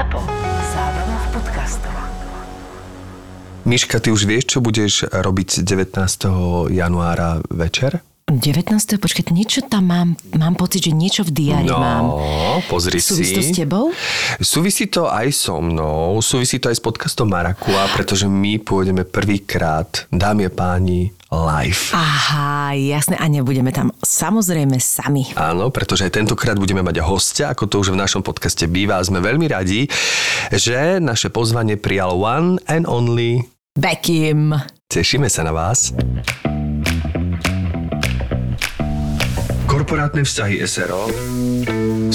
ZAPO. Zábrná v podcastov. Miška, ty už vieš, čo budeš robiť 19. januára večer? 19. počkať, niečo tam mám, mám pocit, že niečo v diári mám. No, pozri Súvisí si. to s tebou? Súvisí to aj so mnou, súvisí to aj s podcastom Marakua, pretože my pôjdeme prvýkrát, dámy a páni, live. Aha, jasné, a nebudeme tam samozrejme sami. Áno, pretože aj tentokrát budeme mať hostia, ako to už v našom podcaste býva a sme veľmi radi, že naše pozvanie prijal one and only. Bekim. Tešíme sa na vás. Korporátne vzťahy SRO 125.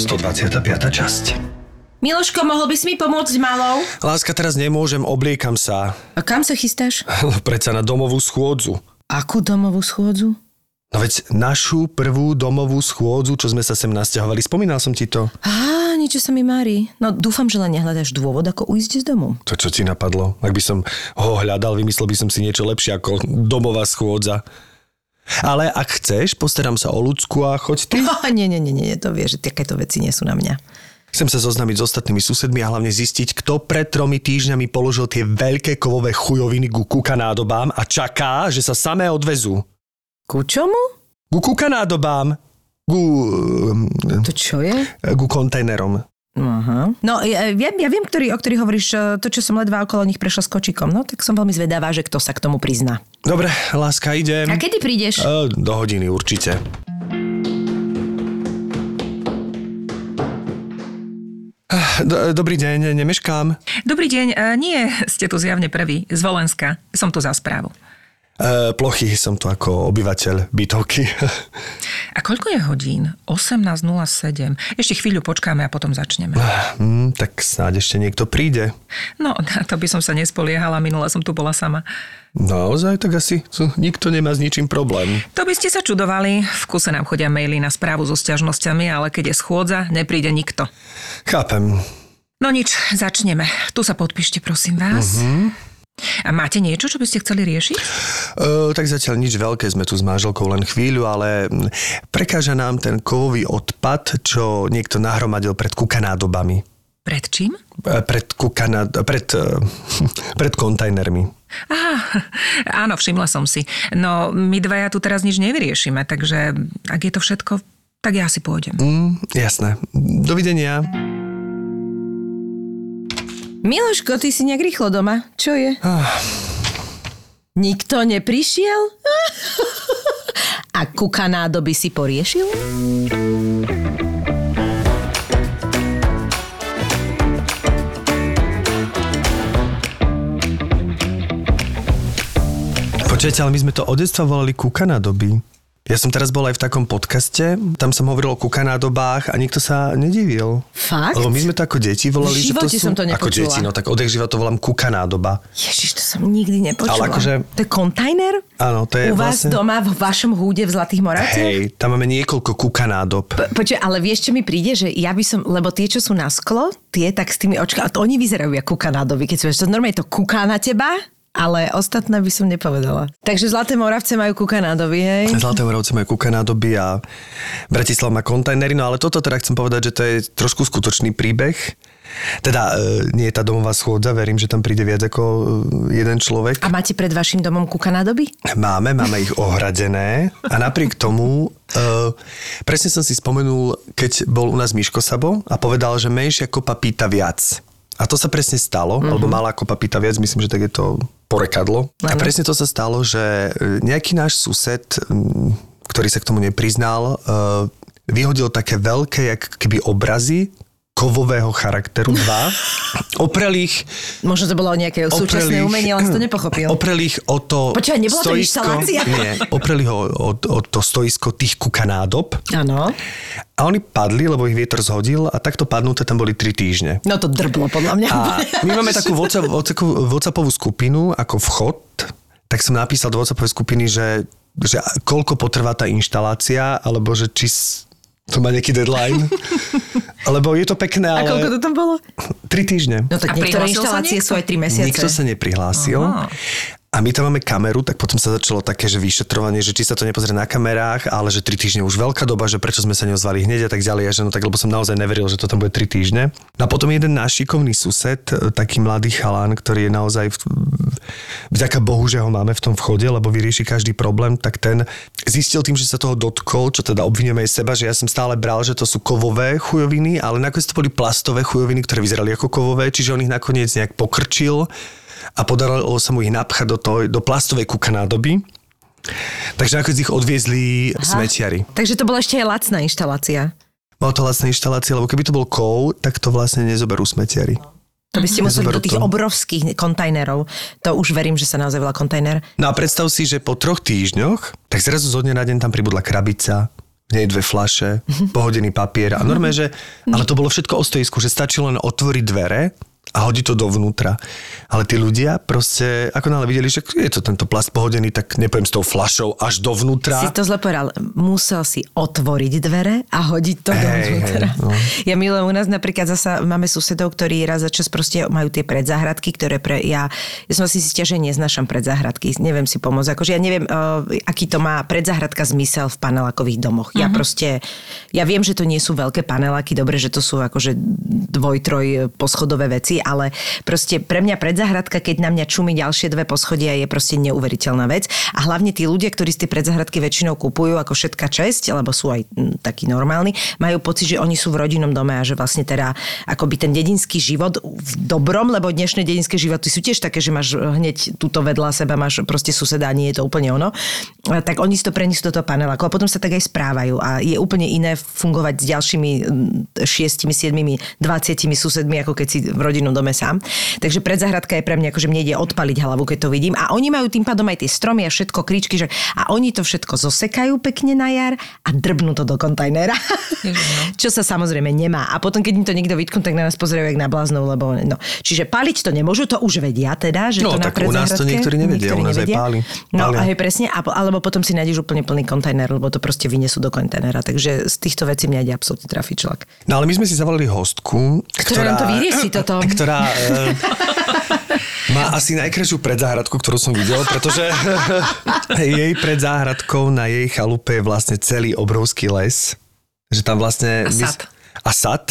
časť. Miloško, mohol by si mi pomôcť s malou? Láska, teraz nemôžem, obliekam sa. A kam sa chystáš? No, predsa na domovú schôdzu. Akú domovú schôdzu? No veď našu prvú domovú schôdzu, čo sme sa sem nasťahovali, spomínal som ti to. Á, niečo sa mi mári. No dúfam, že len nehľadáš dôvod, ako ujsť z domu. To, čo ti napadlo? Ak by som ho hľadal, vymyslel by som si niečo lepšie ako domová schôdza. Ale ak chceš, postaram sa o ľudsku a choď ty. Oh, nie, nie, nie, nie, to vieš, že takéto veci nie sú na mňa. Chcem sa zoznámiť s ostatnými susedmi a hlavne zistiť, kto pred tromi týždňami položil tie veľké kovové chujoviny ku kukanádobám a čaká, že sa samé odvezú. Ku čomu? Ku kukanádobám. Ku, ehm, To čo je? ku kontajnerom. Aha. No, ja, ja, ja viem, ktorý, o ktorých hovoríš, e, to, čo som ledva okolo nich prešla s kočikom. No, tak som veľmi zvedavá, že kto sa k tomu prizná. Dobre, láska, idem. A kedy prídeš? E, Do hodiny určite. Ah, Do, dobrý deň, nemeškám. Dobrý deň, e, nie, ste tu zjavne prvý, z Volenska. Som tu za správu. E, plochy som tu ako obyvateľ bytovky. A koľko je hodín? 18.07. Ešte chvíľu počkáme a potom začneme. hm, tak snáď ešte niekto príde. No, na to by som sa nespoliehala, minule som tu bola sama. Naozaj, tak asi nikto nemá s ničím problém. To by ste sa čudovali. V kuse nám chodia maily na správu so sťažnosťami, ale keď je schôdza, nepríde nikto. Chápem. No nič, začneme. Tu sa podpíšte, prosím vás. Uh-huh. A máte niečo, čo by ste chceli riešiť? E, tak zatiaľ nič veľké, sme tu s manželkou len chvíľu, ale mm, prekáža nám ten kovový odpad, čo niekto nahromadil pred kukanádobami. Pred čím? E, Pred kukaná... pred... e, pred kontajnermi. Aha, áno, všimla som si. No, my dvaja tu teraz nič nevyriešime, takže ak je to všetko, tak ja si pôjdem. Mm, jasné. Dovidenia. Miloško, ty si nejak rýchlo doma. Čo je? Nikto neprišiel? A kukanádo by si poriešil? Počujete, ale my sme to od detstva volali kukanadoby. Ja som teraz bol aj v takom podcaste, tam som hovoril o kukanádobách a nikto sa nedivil. Fakt? Lebo my sme to ako deti volali, V že to sú... som to Ako nepočula. deti, no tak odjak živa to volám kukanádoba. Ježiš, to som nikdy nepočula. Ale akože- To je kontajner? Áno, to je U vás vlastne... doma vo vašom húde v Zlatých Moravciach? Hej, tam máme niekoľko kukanádob. Po- Počuj, ale vieš, čo mi príde, že ja by som, lebo tie, čo sú na sklo, tie tak s tými očkami, oni vyzerajú ako kukanádovi, keď sú, to normálne to kuká na teba, ale ostatné by som nepovedala. Takže Zlaté Moravce majú kukanádovi, hej? Zlaté Moravce majú kukanádoby a Bratislav má kontajnery, no ale toto teda chcem povedať, že to je trošku skutočný príbeh. Teda e, nie je tá domová schôdza, verím, že tam príde viac ako e, jeden človek. A máte pred vašim domom kukanádoby? Máme, máme ich ohradené a napriek tomu, uh, presne som si spomenul, keď bol u nás Miško Sabo a povedal, že menšia kopa pýta viac. A to sa presne stalo, mm-hmm. alebo malá kopa pýta viac, myslím, že tak je to porekadlo. A presne to sa stalo, že e, nejaký náš sused, ktorý sa k tomu nepriznal, uh, vyhodil také veľké, jak keby obrazy kovového charakteru, dva. Oprel ich Možno to bolo nejaké súčasné ich- umenie, ale som to nepochopil. Oprel ich o to Počkaj, nebola to inštalácia? Nie, opreli ho o, o to stoisko tých kukanádob Áno. a oni padli, lebo ich vietor zhodil a takto padnuté tam boli 3 týždne. No to drblo podľa mňa. A my máme takú WhatsApp, WhatsApp- WhatsAppovú skupinu ako vchod, tak som napísal do WhatsAppovej skupiny, že, že koľko potrvá tá inštalácia, alebo že či to má nejaký deadline. Lebo je to pekné, A ale... koľko to tam bolo? 3 týždne. No tak A niektoré inštalácie sú aj 3 mesiace. Nikto sa neprihlásil. Aha. A my tam máme kameru, tak potom sa začalo také, že vyšetrovanie, že či sa to nepozrie na kamerách, ale že tri týždne už veľká doba, že prečo sme sa neozvali hneď a tak ďalej, a že no tak, lebo som naozaj neveril, že to tam bude tri týždne. No a potom jeden náš šikovný sused, taký mladý chalán, ktorý je naozaj, vďaka Bohu, že ho máme v tom vchode, lebo vyrieši každý problém, tak ten zistil tým, že sa toho dotkol, čo teda obvinujeme aj seba, že ja som stále bral, že to sú kovové chujoviny, ale nakoniec to boli plastové chujoviny, ktoré vyzerali ako kovové, čiže on ich nakoniec nejak pokrčil a podarilo sa mu ich napchať do, to, do plastovej kukanádoby. Takže ako ich odviezli Aha. smetiari. Takže to bola ešte aj lacná inštalácia. Bola to lacná inštalácia, lebo keby to bol kov, tak to vlastne nezoberú smetiari. To by ste museli do tých to. obrovských kontajnerov. To už verím, že sa naozaj volá kontajner. No a predstav si, že po troch týždňoch, tak zrazu zo dňa na deň tam pribudla krabica, nej dve flaše, pohodený papier a normálne, že, ale to bolo všetko o stojisku, že stačilo len otvoriť dvere a hodí to dovnútra. Ale tí ľudia proste, ako nále videli, že je to tento plast pohodený, tak nepoviem s tou flašou až dovnútra. Si to zle povedal. Musel si otvoriť dvere a hodiť to hey, dovnútra. Hey, no. Ja milujem u nás napríklad zasa máme susedov, ktorí raz za čas proste majú tie predzáhradky, ktoré pre, ja, ja som asi si že neznašam predzáhradky, neviem si pomôcť. Akože ja neviem, uh, aký to má predzáhradka zmysel v panelákových domoch. Uh-huh. Ja mhm. proste, ja viem, že to nie sú veľké paneláky, dobre, že to sú akože dvoj, troj poschodové veci, ale proste pre mňa predzahradka, keď na mňa čumí ďalšie dve poschodia, je proste neuveriteľná vec. A hlavne tí ľudia, ktorí z tie predzahradky väčšinou kupujú ako všetka česť, alebo sú aj takí normálni, majú pocit, že oni sú v rodinnom dome a že vlastne teda akoby ten dedinský život v dobrom, lebo dnešné dedinské životy sú tiež také, že máš hneď túto vedľa seba, máš proste suseda, nie je to úplne ono. Tak oni si to prenesú do toho paneláku a potom sa tak aj správajú a je úplne iné fungovať s ďalšími šiestimi, siedmimi, 20 susedmi, ako keď si v rodinnom dome sám. Takže predzahradka je pre mňa, akože mne ide odpaliť hlavu, keď to vidím. A oni majú tým pádom aj tie stromy a všetko, kríčky, že a oni to všetko zosekajú pekne na jar a drbnú to do kontajnera. No. Čo sa samozrejme nemá. A potom, keď im to niekto vytknú, tak na nás pozerajú jak na bláznov, lebo no. Čiže paliť to nemôžu, to už vedia teda, že no, to tak na u nás to niektorí nevedia, niektorí u nás nevedia. aj páli. No a hej, presne, alebo potom si nájdeš úplne plný kontajner, lebo to proste vyniesú do kontajnera. Takže z týchto vecí mňa ide absolútne trafičlak. No ale my sme si zavolali hostku, ktorá, ktorá nám to vyrieši toto. ktorá e, má asi najkrajšiu predzáhradku, ktorú som videl, pretože jej pred záhradkou na jej chalupe je vlastne celý obrovský les. Že tam vlastne... A sad. A sad.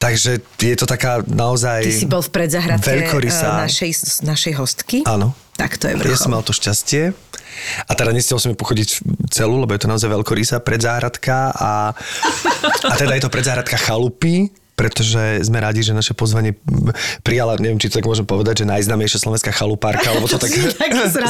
Takže je to taká naozaj... Ty si bol v predzahradke e, našej, našej hostky? Áno. Tak to je vrchol. Ja som mal to šťastie. A teda nestiel som ju pochodiť celú, lebo je to naozaj veľkorysá predzáhradka a, a teda je to predzáhradka chalupy, pretože sme radi, že naše pozvanie prijala, neviem, či to tak môžem povedať, že najznámejšia slovenská chalupárka, alebo to tak,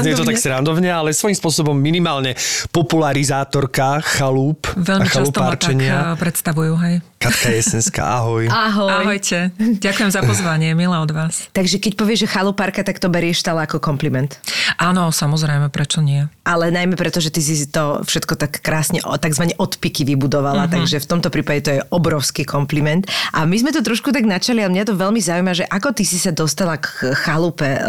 znie to tak srandovne, ale svojím spôsobom minimálne popularizátorka chalúp Veľmi a chalupárčenia. často ma tak predstavujú, hej. Katka Jesenská, ahoj. Ahoj. Ahojte. Ďakujem za pozvanie, milá od vás. Takže keď povieš, že chalupárka, tak to berieš stále ako kompliment. Áno, samozrejme, prečo nie? Ale najmä preto, že ty si to všetko tak krásne, takzvané odpiky vybudovala, uh-huh. takže v tomto prípade to je obrovský kompliment. A my sme to trošku tak načali, ale mňa to veľmi zaujíma, že ako ty si sa dostala k chalupe, e,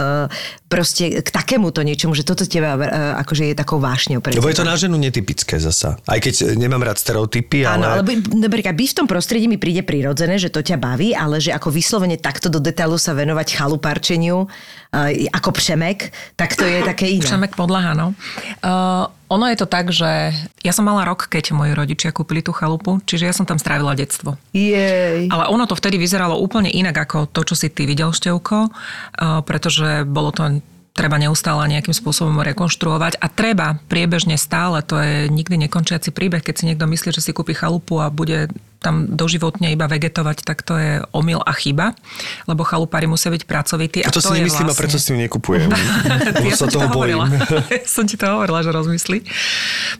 proste k takémuto niečomu, že toto teba e, akože je takou vášňou. Lebo je to na ženu netypické zasa. Aj keď nemám rád stereotypy, ale... Áno, ale napríklad by v tom prostredí mi príde prirodzené, že to ťa baví, ale že ako vyslovene takto do detailu sa venovať chaluparčeniu uh, ako přemek, tak to je také iné. Přemek podľa, no. Uh, ono je to tak, že ja som mala rok, keď moji rodičia kúpili tú chalupu, čiže ja som tam strávila detstvo. Jej. Ale ono to vtedy vyzeralo úplne inak ako to, čo si ty videl, Števko, uh, pretože bolo to treba neustále nejakým spôsobom rekonštruovať a treba priebežne stále, to je nikdy nekončiaci príbeh, keď si niekto myslí, že si kúpi chalupu a bude tam doživotne iba vegetovať, tak to je omyl a chyba, lebo chalupári musia byť pracovití. A to, to si nemyslím vlastne... a preto si ju nekupujem. ja sa toho bojím. som ti to hovorila, že rozmyslí.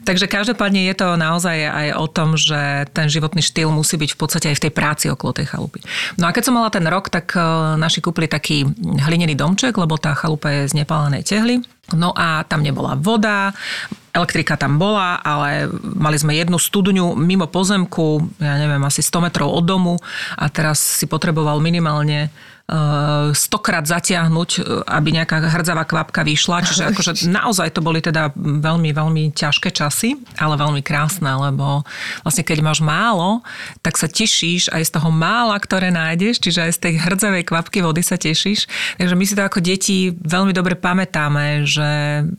Takže každopádne je to naozaj aj o tom, že ten životný štýl musí byť v podstate aj v tej práci okolo tej chalupy. No a keď som mala ten rok, tak eh, naši kúpili taký hlinený domček, lebo tá chalupa je z nepálenej tehly. No a tam nebola voda, elektrika tam bola, ale mali sme jednu studňu mimo pozemku, ja neviem, asi 100 metrov od domu a teraz si potreboval minimálne stokrát zatiahnuť, e, aby nejaká hrdzavá kvapka vyšla. Čiže akože naozaj to boli teda veľmi, veľmi ťažké časy, ale veľmi krásne, lebo vlastne keď máš málo, tak sa tešíš aj z toho mála, ktoré nájdeš, čiže aj z tej hrdzavej kvapky vody sa tešíš. Takže my si to ako deti veľmi dobre pamätáme, že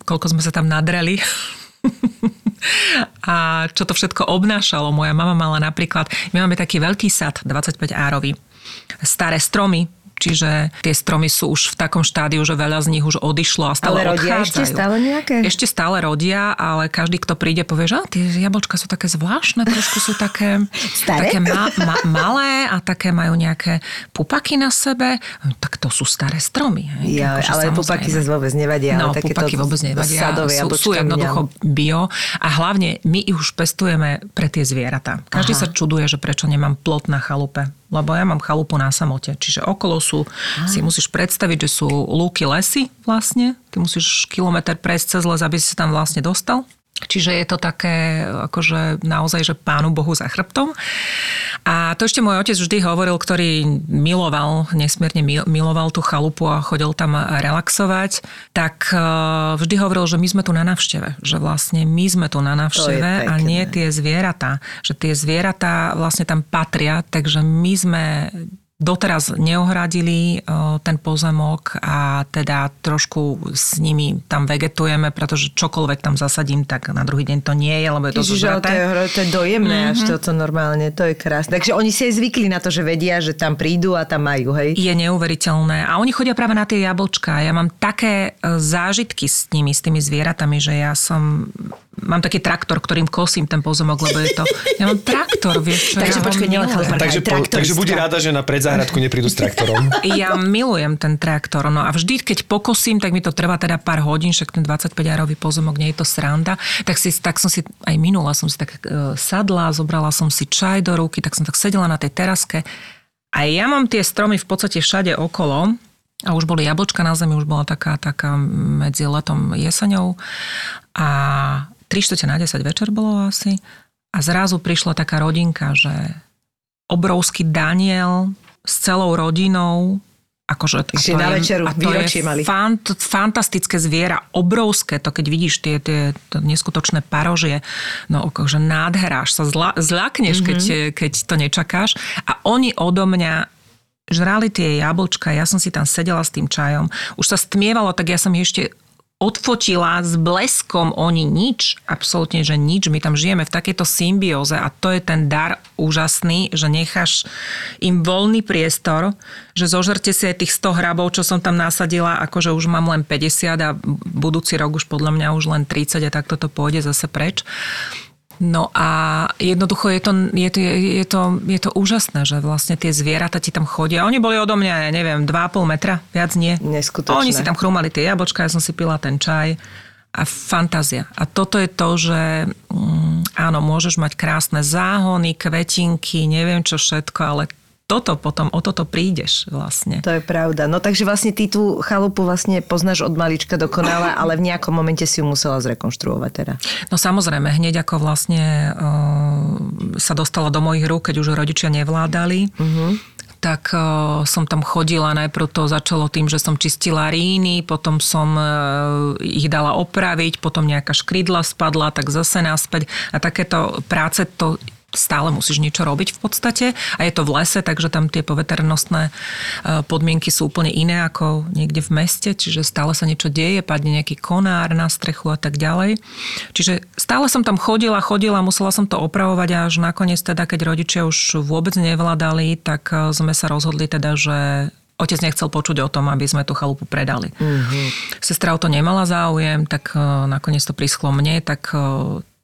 koľko sme sa tam nadreli a čo to všetko obnášalo. Moja mama mala napríklad, my máme taký veľký sad, 25 árový, staré stromy, Čiže tie stromy sú už v takom štádiu, že veľa z nich už odišlo a stále ale rodia odchádzajú. ešte stále nejaké? Ešte stále rodia, ale každý, kto príde, povie, že tie jablčka sú také zvláštne, trošku sú také, také ma, ma, malé a také majú nejaké pupaky na sebe. Tak to sú staré stromy. Hej? Ja, akože ale samozrejme. pupaky sa vôbec nevadia. No, ale pupaky vôbec nevadia. Sadové sú, sú jednoducho bio a hlavne my ich už pestujeme pre tie zvieratá. Každý Aha. sa čuduje, že prečo nemám plot na chalupe lebo ja mám chalupu na samote. Čiže okolo sú, ah. si musíš predstaviť, že sú lúky lesy vlastne. Ty musíš kilometr prejsť cez les, aby si sa tam vlastne dostal. Čiže je to také, akože naozaj, že pánu Bohu za chrbtom. A to ešte môj otec vždy hovoril, ktorý miloval, nesmierne miloval tú chalupu a chodil tam relaxovať, tak e, vždy hovoril, že my sme tu na navšteve. Že vlastne my sme tu na navšteve a nie tie zvieratá. Že tie zvieratá vlastne tam patria, takže my sme doteraz neohradili ten pozemok a teda trošku s nimi tam vegetujeme, pretože čokoľvek tam zasadím, tak na druhý deň to nie je, lebo je to Ježiš, to je, to je dojemné mm-hmm. až mhm. toto normálne, to je krásne. Takže oni si aj zvykli na to, že vedia, že tam prídu a tam majú, hej? Je neuveriteľné. A oni chodia práve na tie jablčka. Ja mám také e, zážitky s nimi, s tými zvieratami, že ja som mám taký traktor, ktorým kosím ten pozemok, lebo je to... Ja mám traktor, vieš čo? Takže ja počkaj, nielen takže, po, takže bude rada, že na predzáhradku neprídu s traktorom. Ja milujem ten traktor. No a vždy, keď pokosím, tak mi to trvá teda pár hodín, však ten 25-árový pozemok, nie je to sranda. Tak, si, tak som si aj minula, som si tak uh, sadla, zobrala som si čaj do ruky, tak som tak sedela na tej teraske. A ja mám tie stromy v podstate všade okolo, a už boli jablčka na zemi, už bola taká, taká medzi letom jeseňou. A 3 čtvrte na 10 večer bolo asi a zrazu prišla taká rodinka, že obrovský Daniel s celou rodinou akože to na večeru, a to je mali. Fant, fantastické zviera, obrovské, to keď vidíš tie, tie to neskutočné parožie, no akože nádheráš, sa zla, zlakneš, mm-hmm. keď, keď to nečakáš a oni odo mňa žrali tie jablčka, ja som si tam sedela s tým čajom, už sa stmievalo, tak ja som ešte odfotila s bleskom oni nič, absolútne, že nič. My tam žijeme v takejto symbióze a to je ten dar úžasný, že necháš im voľný priestor, že zožerte si aj tých 100 hrabov, čo som tam nasadila, akože už mám len 50 a budúci rok už podľa mňa už len 30 a takto to pôjde zase preč. No a jednoducho je to, je, to, je, to, je to úžasné, že vlastne tie zvieratá ti tam chodia. Oni boli odo mňa, ja neviem, 2,5 metra, viac nie. Neskutočné. Oni si tam chrúmali tie jablčka, ja som si pila ten čaj a fantázia. A toto je to, že mm, áno, môžeš mať krásne záhony, kvetinky, neviem čo všetko, ale toto potom, o toto prídeš vlastne. To je pravda. No takže vlastne ty tú chalupu vlastne poznáš od malička dokonale, ale v nejakom momente si ju musela zrekonštruovať teda. No samozrejme, hneď ako vlastne uh, sa dostala do mojich rúk, keď už rodičia nevládali, uh-huh tak uh, som tam chodila. Najprv to začalo tým, že som čistila ríny, potom som uh, ich dala opraviť, potom nejaká škrydla spadla, tak zase naspäť. A takéto práce to stále musíš niečo robiť v podstate a je to v lese, takže tam tie poveternostné e, podmienky sú úplne iné ako niekde v meste, čiže stále sa niečo deje, padne nejaký konár na strechu a tak ďalej. Čiže stále som tam chodila, chodila, musela som to opravovať a až nakoniec teda, keď rodičia už vôbec nevládali, tak e, sme sa rozhodli teda, že otec nechcel počuť o tom, aby sme tú chalupu predali. Mm-hmm. Sestra o to nemala záujem, tak e, nakoniec to prischlo mne, tak,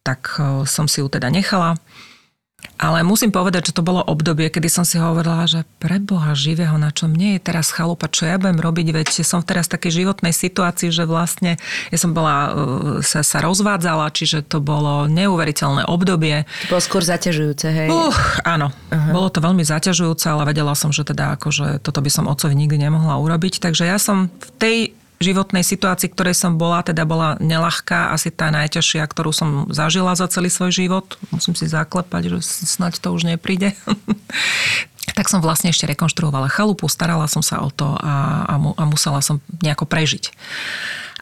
tak som si ju teda nechala. Ale musím povedať, že to bolo obdobie, kedy som si hovorila, že pre Boha živého, na čo mne je teraz chalupa, čo ja budem robiť, veď som teraz v takej životnej situácii, že vlastne ja som bola, uh, sa, sa rozvádzala, čiže to bolo neuveriteľné obdobie. To bolo skôr zaťažujúce, hej? Uh, áno, uh-huh. bolo to veľmi zaťažujúce, ale vedela som, že teda akože toto by som otcovi nikdy nemohla urobiť, takže ja som v tej životnej situácii, ktorej som bola, teda bola nelahká, asi tá najťažšia, ktorú som zažila za celý svoj život. Musím si zaklepať, že snáď to už nepríde. tak som vlastne ešte rekonštruovala chalupu, starala som sa o to a, a, mu, a musela som nejako prežiť.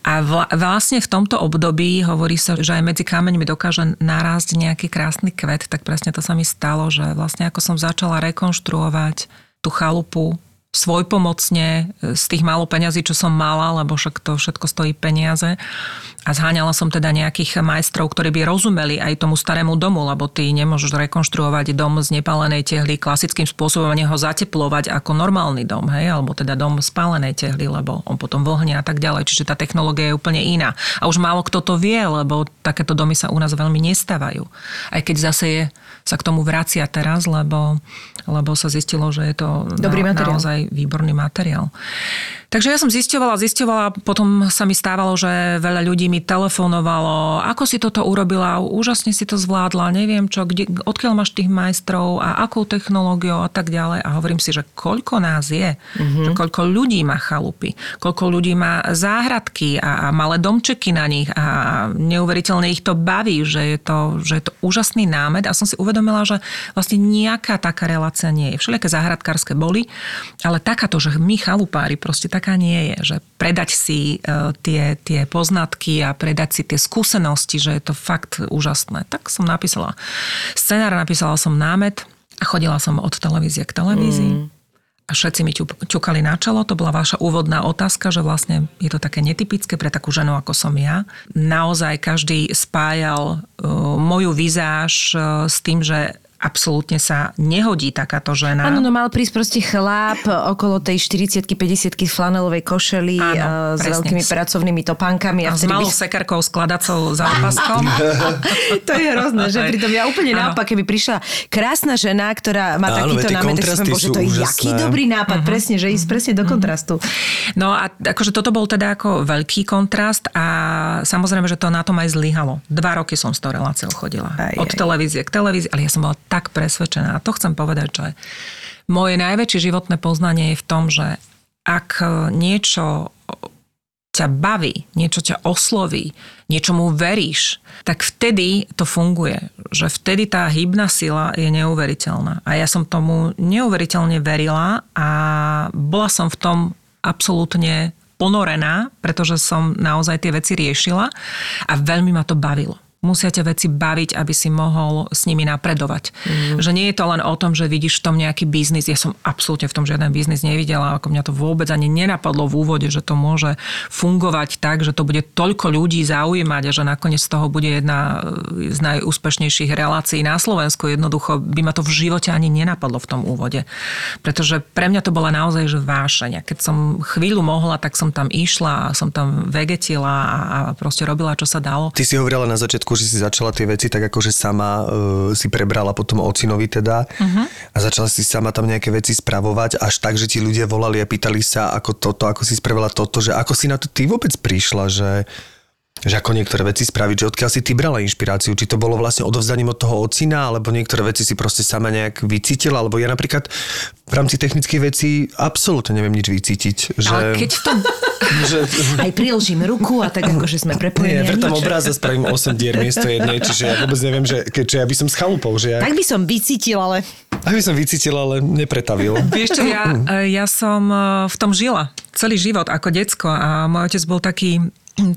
A vlastne v tomto období hovorí sa, že aj medzi kameňmi dokáže narásť nejaký krásny kvet, tak presne to sa mi stalo, že vlastne ako som začala rekonštruovať tú chalupu, svojpomocne e, z tých málo peňazí, čo som mala, lebo však to všetko stojí peniaze. A zháňala som teda nejakých majstrov, ktorí by rozumeli aj tomu starému domu, lebo ty nemôžeš rekonštruovať dom z nepálenej tehly klasickým spôsobom a ho zateplovať ako normálny dom, hej, alebo teda dom z pálenej tehly, lebo on potom vlhne a tak ďalej. Čiže tá technológia je úplne iná. A už málo kto to vie, lebo takéto domy sa u nás veľmi nestávajú. Aj keď zase je sa k tomu vracia teraz, lebo, lebo sa zistilo, že je to Dobrý na, materiál. naozaj výborný materiál. Takže ja som zisťovala, zisťovala, potom sa mi stávalo, že veľa ľudí mi telefonovalo, ako si toto urobila, úžasne si to zvládla, neviem čo, kde, odkiaľ máš tých majstrov a akou technológiou a tak ďalej. A hovorím si, že koľko nás je, mm-hmm. že koľko ľudí má chalupy, koľko ľudí má záhradky a, a malé domčeky na nich? A neuveriteľne ich to baví, že je to, že je to úžasný námed a som si uvedomila, že vlastne nejaká taká relácia nie je. Všelijaké záhradkárske boli, ale takáto, že my chalupári proste tak taká nie je, že predať si e, tie, tie poznatky a predať si tie skúsenosti, že je to fakt úžasné. Tak som napísala scenár, napísala som námet a chodila som od televízie k televízii. Mm. A všetci mi ťukali na čelo, to bola vaša úvodná otázka, že vlastne je to také netypické pre takú ženu, ako som ja. Naozaj každý spájal uh, moju vizáž uh, s tým, že absolútne sa nehodí takáto žena. Áno, no mal prísť proste chlap okolo tej 40 50 flanelovej košely Áno, s presne. veľkými pracovnými topánkami. A, a s malou by... sekerkou skladacou za opaskom. to je hrozné, že pritom ja úplne naopak, keby prišla krásna žena, ktorá má Áno, takýto námed, tak som bože, to je úžasné. jaký dobrý nápad, uh-huh. presne, že ísť presne do uh-huh. kontrastu. No a akože toto bol teda ako veľký kontrast a samozrejme, že to na tom aj zlyhalo. Dva roky som s tou reláciou chodila. Aj, Od aj. televízie k televízii, ale ja som bola tak presvedčená. A to chcem povedať, že moje najväčšie životné poznanie je v tom, že ak niečo ťa baví, niečo ťa osloví, niečomu veríš, tak vtedy to funguje. Že vtedy tá hybná sila je neuveriteľná. A ja som tomu neuveriteľne verila a bola som v tom absolútne ponorená, pretože som naozaj tie veci riešila a veľmi ma to bavilo musia ťa veci baviť, aby si mohol s nimi napredovať. Mm. Že nie je to len o tom, že vidíš v tom nejaký biznis. Ja som absolútne v tom žiaden biznis nevidela, ako mňa to vôbec ani nenapadlo v úvode, že to môže fungovať tak, že to bude toľko ľudí zaujímať a že nakoniec z toho bude jedna z najúspešnejších relácií na Slovensku. Jednoducho by ma to v živote ani nenapadlo v tom úvode. Pretože pre mňa to bola naozaj že vášenia. Keď som chvíľu mohla, tak som tam išla som tam vegetila a proste robila, čo sa dalo. Ty si hovorila na začiatku začiatku, že si začala tie veci tak akože sama uh, si prebrala potom ocinovi teda uh-huh. a začala si sama tam nejaké veci spravovať až tak, že ti ľudia volali a pýtali sa ako toto, ako si spravila toto, že ako si na to ty vôbec prišla, že že ako niektoré veci spraviť, že odkiaľ si ty brala inšpiráciu, či to bolo vlastne odovzdaním od toho ocina, alebo niektoré veci si proste sama nejak vycítila, alebo ja napríklad v rámci technických vecí absolútne neviem nič vycítiť. Že... Ale keď to... že... Aj priložím ruku a tak akože sme prepojení. Nie, vrtam obraz a spravím 8 dier miesto jednej, čiže ja vôbec neviem, že keďže ja by som s chalupou, že ja... Tak by som vycítil, ale... Tak by som vycítil, ale nepretavil. Vieš čo, ja, ja som eh, v tom žila celý život ako decko a môj otec bol taký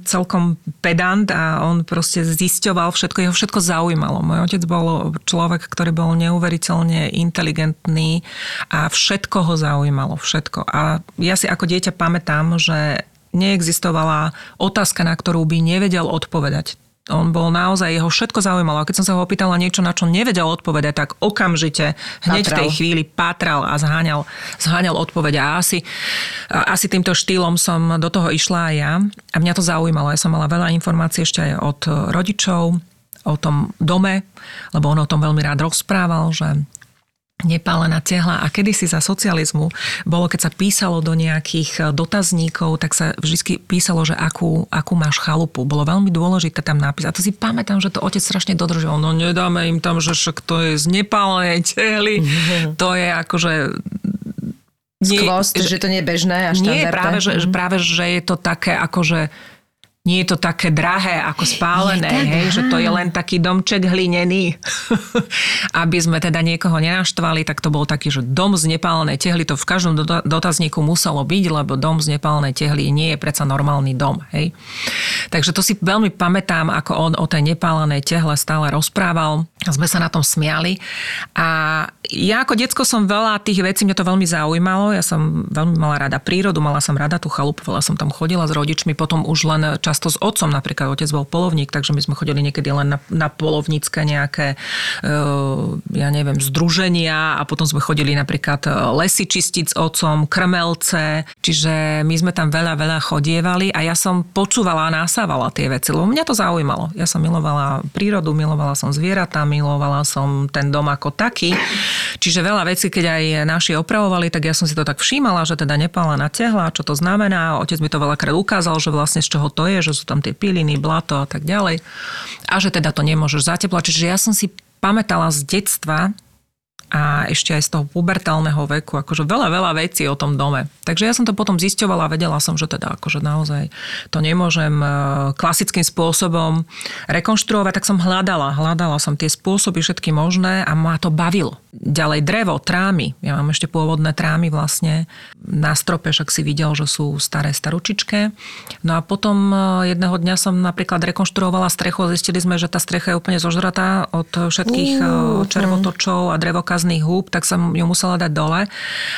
celkom pedant a on proste zisťoval všetko, jeho všetko zaujímalo. Môj otec bol človek, ktorý bol neuveriteľne inteligentný a všetko ho zaujímalo, všetko. A ja si ako dieťa pamätám, že neexistovala otázka, na ktorú by nevedel odpovedať. On bol naozaj, jeho všetko zaujímalo. A keď som sa ho opýtala niečo, na čo nevedel odpovedať, tak okamžite, hneď pátral. v tej chvíli pátral a zháňal, zháňal odpovede. A asi, asi týmto štýlom som do toho išla aj ja. A mňa to zaujímalo. Ja som mala veľa informácií ešte aj od rodičov, o tom dome, lebo on o tom veľmi rád rozprával, že nepálená tehla. A kedysi za socializmu bolo, keď sa písalo do nejakých e, dotazníkov, tak sa vždy písalo, že akú, akú máš chalupu. Bolo veľmi dôležité tam napísať. A to si pamätám, že to otec strašne dodržoval. No nedáme im tam, že však to je z nepálenej tehly. Mm-hmm. To je akože Skvost, že to nie je bežné a štandardné. Nie, práve že, Mhm. práve, že je to také akože nie je to také drahé ako spálené, tak, hej, že to je len taký domček hlinený. Aby sme teda niekoho nenaštvali, tak to bol taký, že dom z nepálenej tehly, to v každom dota- dotazníku muselo byť, lebo dom z nepálenej tehly nie je predsa normálny dom. Hej. Takže to si veľmi pamätám, ako on o tej nepálenej tehle stále rozprával. A sme sa na tom smiali. A ja ako decko som veľa tých vecí, mňa to veľmi zaujímalo. Ja som veľmi mala rada prírodu, mala som rada tú chalupu, veľa som tam chodila s rodičmi, potom už len často s otcom, napríklad otec bol polovník, takže my sme chodili niekedy len na, na polovnícke nejaké, e, ja neviem, združenia a potom sme chodili napríklad e, lesy čistiť s otcom, krmelce, čiže my sme tam veľa, veľa chodievali a ja som počúvala a nasávala tie veci, lebo mňa to zaujímalo. Ja som milovala prírodu, milovala som zvieratá, milovala som ten dom ako taký. Čiže veľa vecí, keď aj naši opravovali, tak ja som si to tak všímala, že teda nepálená tehla, čo to znamená. Otec mi to veľakrát ukázal, že vlastne z čoho to je, že sú tam tie piliny, blato a tak ďalej. A že teda to nemôžeš zateplať. Čiže ja som si pamätala z detstva, a ešte aj z toho pubertálneho veku, akože veľa, veľa vecí o tom dome. Takže ja som to potom zisťovala vedela som, že teda akože naozaj to nemôžem e, klasickým spôsobom rekonštruovať, tak som hľadala, hľadala som tie spôsoby všetky možné a ma to bavilo. Ďalej drevo, trámy. Ja mám ešte pôvodné trámy vlastne. Na strope však si videl, že sú staré staručičké. No a potom e, jedného dňa som napríklad rekonštruovala strechu a zistili sme, že tá strecha je úplne zožratá od všetkých uh, červotočov a drevokazných húb, tak som ju musela dať dole.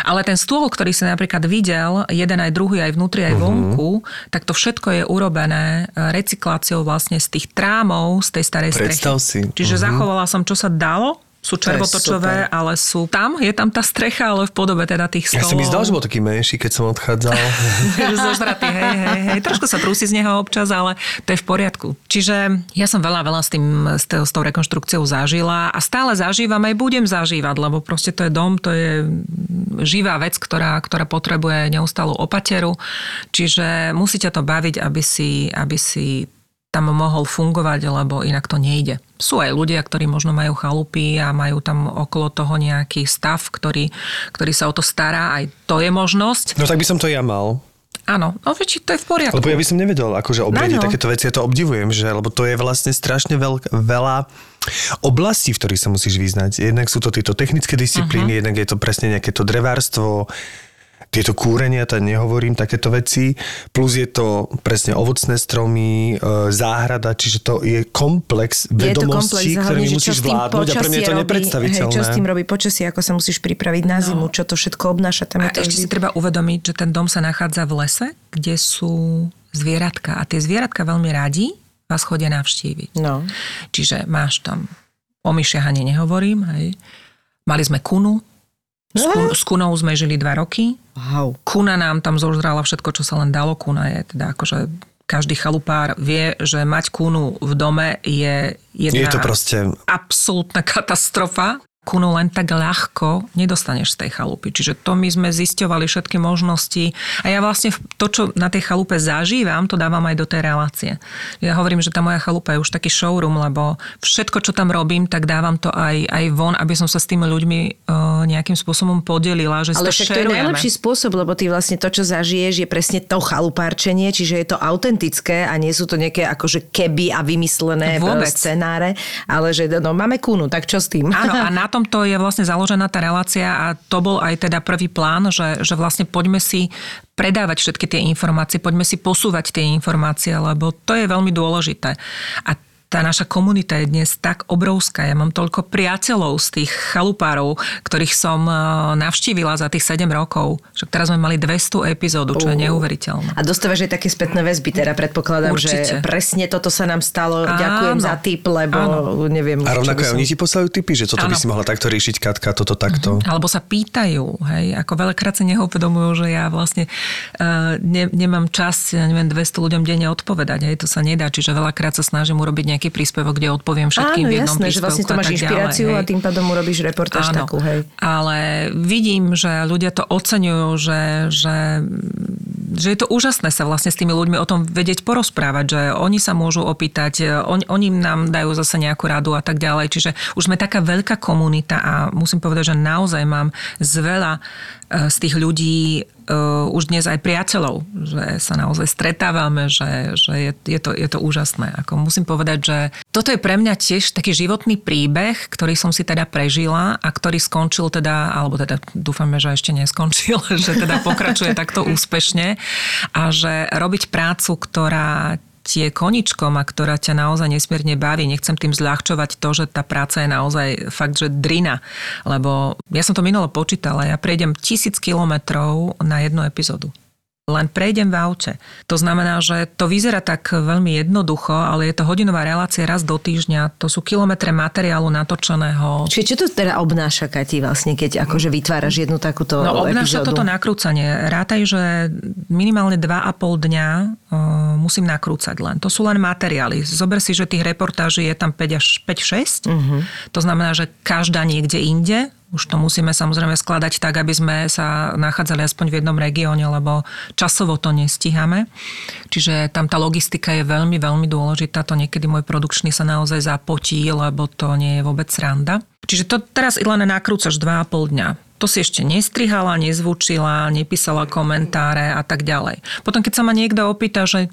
Ale ten stôl, ktorý si napríklad videl, jeden aj druhý, aj vnútri, aj vonku, tak to všetko je urobené e, recykláciou vlastne z tých trámov z tej starej Predstav strechy. si. Čiže Mhm. zachovala som, čo sa dalo, sú červotočové, ale sú tam, je tam tá strecha, ale v podobe teda tých Ja stolov. si mi zdal, že bol taký menší, keď som odchádzal. zožratý, hej, hej, hej. Trošku sa trúsi z neho občas, ale to je v poriadku. Čiže ja som veľa, veľa s, tým, s, t- s tou rekonštrukciou zažila a stále zažívam, aj budem zažívať, lebo proste to je dom, to je živá vec, ktorá, ktorá potrebuje neustalú opateru. Čiže musíte to baviť, aby si, aby si tam mohol fungovať, lebo inak to nejde. Sú aj ľudia, ktorí možno majú chalupy a majú tam okolo toho nejaký stav, ktorý, ktorý sa o to stará. Aj to je možnosť. No tak by som to ja mal. Áno, no veď to je v poriadku. Lebo ja by som nevedel, akože obradiť takéto veci, ja to obdivujem, že, lebo to je vlastne strašne veľk, veľa oblastí, v ktorých sa musíš vyznať. Jednak sú to tieto technické disciplíny, uh-huh. jednak je to presne nejaké to drevárstvo, tieto kúrenia, to nehovorím, takéto veci. Plus je to presne ovocné stromy, e, záhrada, čiže to je komplex Je to komplex, vedomostí, ktorými čo musíš vládnuť a pre mňa je to nepredstaviteľné. Hej, čo s tým robí počasie, ako sa musíš pripraviť na zimu, čo to všetko obnáša. Tam A je to ešte si treba uvedomiť, že ten dom sa nachádza v lese, kde sú zvieratka. A tie zvieratka veľmi radi vás chodia navštíviť. No. Čiže máš tam, o myšiach ani nehovorím, hej. Mali sme kunu, s, kun, s kunou sme žili dva roky. Wow. Kuna nám tam zožrala všetko, čo sa len dalo. Kuna je teda akože každý chalupár vie, že mať kunu v dome je jedna Je to proste absolútna katastrofa. Kunu len tak ľahko nedostaneš z tej chalupy. Čiže to my sme zisťovali všetky možnosti. A ja vlastne to, čo na tej chalupe zažívam, to dávam aj do tej relácie. Ja hovorím, že tá moja chalupa je už taký showroom, lebo všetko, čo tam robím, tak dávam to aj, aj von, aby som sa s tými ľuďmi uh, nejakým spôsobom podelila, že Ale však to to je šerujeme. najlepší spôsob, lebo ty vlastne to, čo zažiješ, je presne to chalupárčenie, čiže je to autentické a nie sú to nejaké akože keby a vymyslené Vôbec. Scenáre, ale že no, máme kúnu, tak čo s tým? Áno, a na tomto je vlastne založená tá relácia a to bol aj teda prvý plán, že, že vlastne poďme si predávať všetky tie informácie, poďme si posúvať tie informácie, lebo to je veľmi dôležité. A tá naša komunita je dnes tak obrovská. Ja mám toľko priateľov z tých chalupárov, ktorých som eh, navštívila za tých 7 rokov. Však teraz sme mali 200 epizódu, čo je neuveriteľné. A dostávaš aj také spätné väzby, teda predpokladám, Určite. že presne toto sa nám stalo. Áno. Ďakujem za tip, lebo Áno. neviem. A čo rovnako by aj som- oni ti poslajú typy, že toto by Áno. si mohla takto riešiť, Katka, toto takto. Alebo sa pýtajú, hej, ako veľakrát si neuvedomujú, že ja vlastne uh, ne, nemám čas, ja neviem, 200 ľuďom denne odpovedať, hej, to sa nedá, čiže veľakrát sa snažím urobiť nejaký príspevok, kde odpoviem všetkým Áno, v jednom jasné, že vlastne to máš inšpiráciu ďalej, a tým pádom urobíš reportáž Áno, takú, hej. ale vidím, že ľudia to oceňujú, že, že, že je to úžasné sa vlastne s tými ľuďmi o tom vedieť porozprávať, že oni sa môžu opýtať, on, oni nám dajú zase nejakú radu a tak ďalej. Čiže už sme taká veľká komunita a musím povedať, že naozaj mám z veľa z tých ľudí uh, už dnes aj priateľov, že sa naozaj stretávame, že, že je, je, to, je to úžasné. Ako musím povedať, že toto je pre mňa tiež taký životný príbeh, ktorý som si teda prežila a ktorý skončil teda, alebo teda dúfame, že ešte neskončil, že teda pokračuje takto úspešne a že robiť prácu, ktorá tie koničkom a ktorá ťa naozaj nesmierne baví. Nechcem tým zľahčovať to, že tá práca je naozaj fakt, že drina. Lebo ja som to minulo počítala, ja prejdem tisíc kilometrov na jednu epizódu len prejdem v aute. To znamená, že to vyzerá tak veľmi jednoducho, ale je to hodinová relácia raz do týždňa. To sú kilometre materiálu natočeného. Čiže čo to teda obnáša, Kati, vlastne, keď akože vytváraš jednu takúto No obnáša epizódu? toto nakrúcanie. Rátaj, že minimálne 2,5 dňa uh, musím nakrúcať len. To sú len materiály. Zober si, že tých reportáží je tam 5 až 5-6. Uh-huh. To znamená, že každá niekde inde už to musíme samozrejme skladať tak, aby sme sa nachádzali aspoň v jednom regióne, lebo časovo to nestíhame. Čiže tam tá logistika je veľmi, veľmi dôležitá. To niekedy môj produkčný sa naozaj zapotí, lebo to nie je vôbec randa. Čiže to teraz len nakrúcaš 2,5 dňa. To si ešte nestrihala, nezvučila, nepísala komentáre a tak ďalej. Potom, keď sa ma niekto opýta, že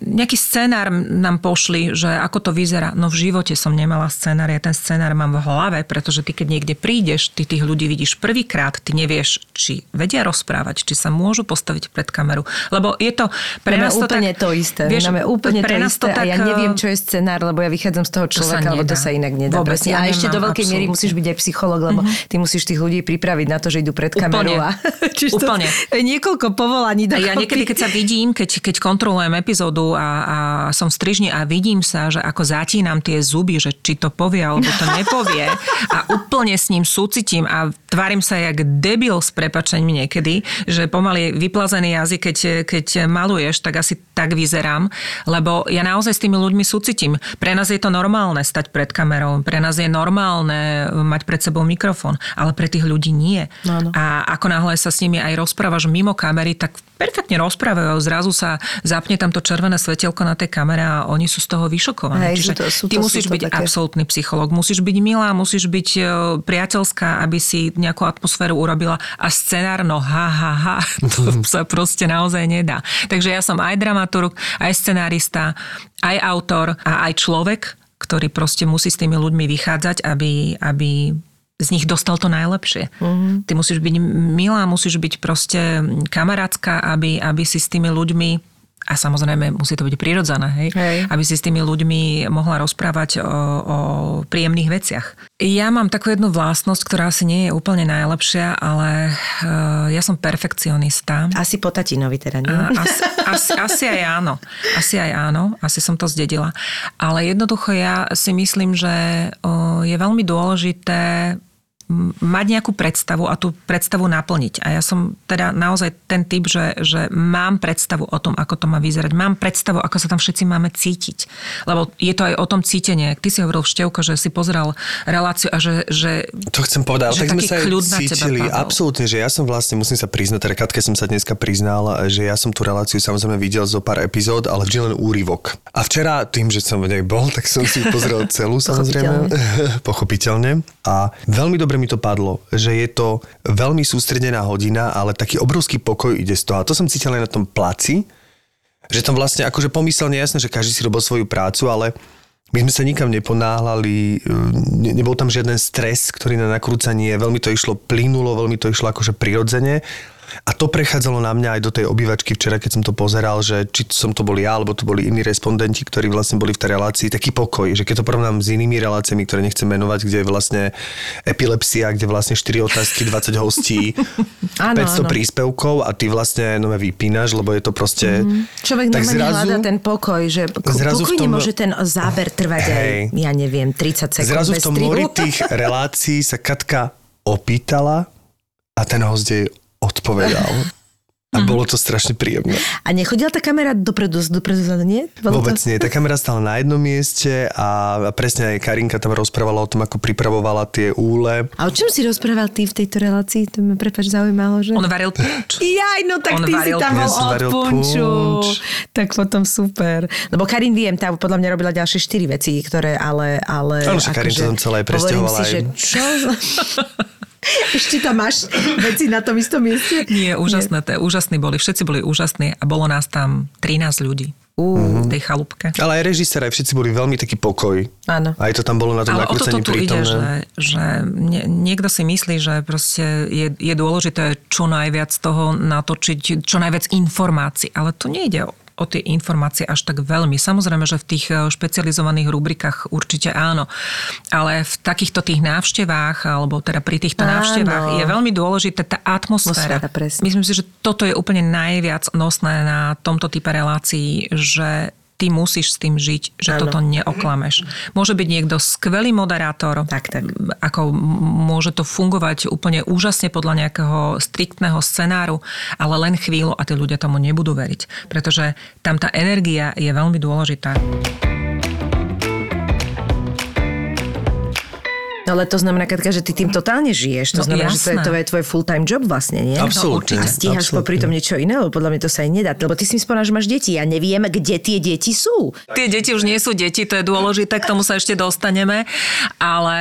nejaký scenár nám pošli, že ako to vyzerá. No v živote som nemala scenár, ja ten scenár mám v hlave, pretože ty keď niekde prídeš, ty tých ľudí vidíš prvýkrát, ty nevieš, či vedia rozprávať, či sa môžu postaviť pred kameru. Lebo je to pre nás to úplne tak, to isté. Vieš, Máme úplne pre to isté to tak, a ja neviem, čo je scenár, lebo ja vychádzam z toho človeka, lebo to sa inak nedá. Vôbec, ja a ešte do veľkej miery musíš byť aj psycholog, lebo mm-hmm. ty musíš tých ľudí pripraviť na to, že idú pred kameru. Úplne. A, úplne. To, niekoľko povolaní. Ja niekedy, keď sa vidím, keď, keď kontrolujem epizódu záchodu a, a som v strižni a vidím sa, že ako zatínam tie zuby, že či to povie alebo to nepovie a úplne s ním súcitím a tvárim sa jak debil s prepačením niekedy, že pomaly vyplazený jazyk, keď, keď maluješ, tak asi tak vyzerám, lebo ja naozaj s tými ľuďmi súcitím. Pre nás je to normálne stať pred kamerou, pre nás je normálne mať pred sebou mikrofón, ale pre tých ľudí nie. No, no. A ako náhle sa s nimi aj rozprávaš mimo kamery, tak perfektne rozprávajú. Zrazu sa zapne tam to červené svetelko na tej kamere a oni sú z toho vyšokovaní. Hej, Čiže to, sú ty to, musíš sú byť také. absolútny psycholog, musíš byť milá, musíš byť e, priateľská, aby si nejakú atmosféru urobila a scenár, no ha, ha, ha, to sa proste naozaj nedá. Takže ja som aj dramaturg, aj scenárista, aj autor a aj človek, ktorý proste musí s tými ľuďmi vychádzať, aby, aby z nich dostal to najlepšie. Mm-hmm. Ty musíš byť milá, musíš byť proste kamarátska, aby, aby si s tými ľuďmi a samozrejme musí to byť prirodzené, hej? hej. aby si s tými ľuďmi mohla rozprávať o, o príjemných veciach. Ja mám takú jednu vlastnosť, ktorá asi nie je úplne najlepšia, ale uh, ja som perfekcionista. Asi po tatinovi teda, nie? Uh, asi, asi, asi aj áno. Asi aj áno. Asi som to zdedila. Ale jednoducho ja si myslím, že uh, je veľmi dôležité mať nejakú predstavu a tú predstavu naplniť. A ja som teda naozaj ten typ, že, že mám predstavu o tom, ako to má vyzerať. Mám predstavu, ako sa tam všetci máme cítiť. Lebo je to aj o tom cítenie. Ty si hovoril Števko, že si pozeral reláciu a že... že to chcem povedať, tak sme sa aj cítili. Absolútne, že ja som vlastne, musím sa priznať, teda Katke som sa dneska priznal, že ja som tú reláciu samozrejme videl zo pár epizód, ale vždy len úryvok. A včera tým, že som v nej bol, tak som si pozrel celú samozrejme. Pochopiteľne. Pochopiteľne. A veľmi dobre mi to padlo, že je to veľmi sústredená hodina, ale taký obrovský pokoj ide z toho. A to som cítil aj na tom placi, že tam vlastne akože pomyselne jasné, že každý si robil svoju prácu, ale my sme sa nikam neponáhľali, ne, nebol tam žiaden stres, ktorý na nakrúcanie, veľmi to išlo plynulo, veľmi to išlo akože prirodzene a to prechádzalo na mňa aj do tej obývačky včera, keď som to pozeral, že či som to bol ja, alebo to boli iní respondenti, ktorí vlastne boli v tej relácii, taký pokoj, že keď to porovnám s inými reláciami, ktoré nechcem menovať, kde je vlastne epilepsia, kde vlastne 4 otázky, 20 hostí, áno, 500 áno. príspevkov a ty vlastne no, vypínaš, lebo je to proste... Mm. Človek tak zrazu, hľadá ten pokoj, že zrazu pokojne tom, môže ten záber trvať hej, aj, ja neviem, 30 sekúnd Zrazu v tom mori tých relácií sa Katka opýtala a ten host jej odpovedal. A mm-hmm. bolo to strašne príjemné. A nechodila tá kamera dopredu, dopredu, nie? Bolo Vôbec to... nie. Tá kamera stála na jednom mieste a presne aj Karinka tam rozprávala o tom, ako pripravovala tie úle. A o čom si rozprával ty v tejto relácii? To ma prepač zaujímalo, že... On varil punč. Jaj, no tak On ty si tam bol od punču. Punč. Tak potom super. Lebo Karin viem, tá podľa mňa robila ďalšie štyri veci, ktoré ale... ale že Karin to tam celé presťahovala. Si, že čo? Ešte tam máš veci na tom istom mieste? Nie, úžasné, to, úžasní boli, všetci boli úžasní a bolo nás tam 13 ľudí. Uh. v tej chalúbke. Ale aj režisér, aj všetci boli veľmi taký pokoj. Áno. Aj to tam bolo na tom Ale o toto nakrúcaní tu ide, prítomné. že, že nie, niekto si myslí, že proste je, je dôležité čo najviac toho natočiť, čo najviac informácií. Ale tu nejde o o tie informácie až tak veľmi. Samozrejme, že v tých eh, špecializovaných rubrikách určite áno. Ale v takýchto tých návštevách, alebo teda pri týchto Áno. návštevách je veľmi dôležité tá atmosféra. Myslím si, že toto je úplne najviac nosné na tomto type relácií, že ty musíš s tým žiť, že Áno. toto neoklameš. Môže byť niekto skvelý moderátor, Tak, tak. ako môže to fungovať úplne úžasne podľa nejakého striktného scenáru, ale len chvíľu a tí ľudia tomu nebudú veriť. Pretože tam tá energia je veľmi dôležitá. No ale to znamená, Katka, že ty tým totálne žiješ. To No, znamená, že to je, jasné. to je tvoj full-time job vlastne, nie? Absolútne. A stíhaš popri tom niečo iné, lebo podľa mňa to sa aj nedá. Lebo ty si mi spomínal, že máš deti. Ja neviem, kde tie deti sú. Tie deti už nie sú deti, to je dôležité, k tomu sa ešte dostaneme, ale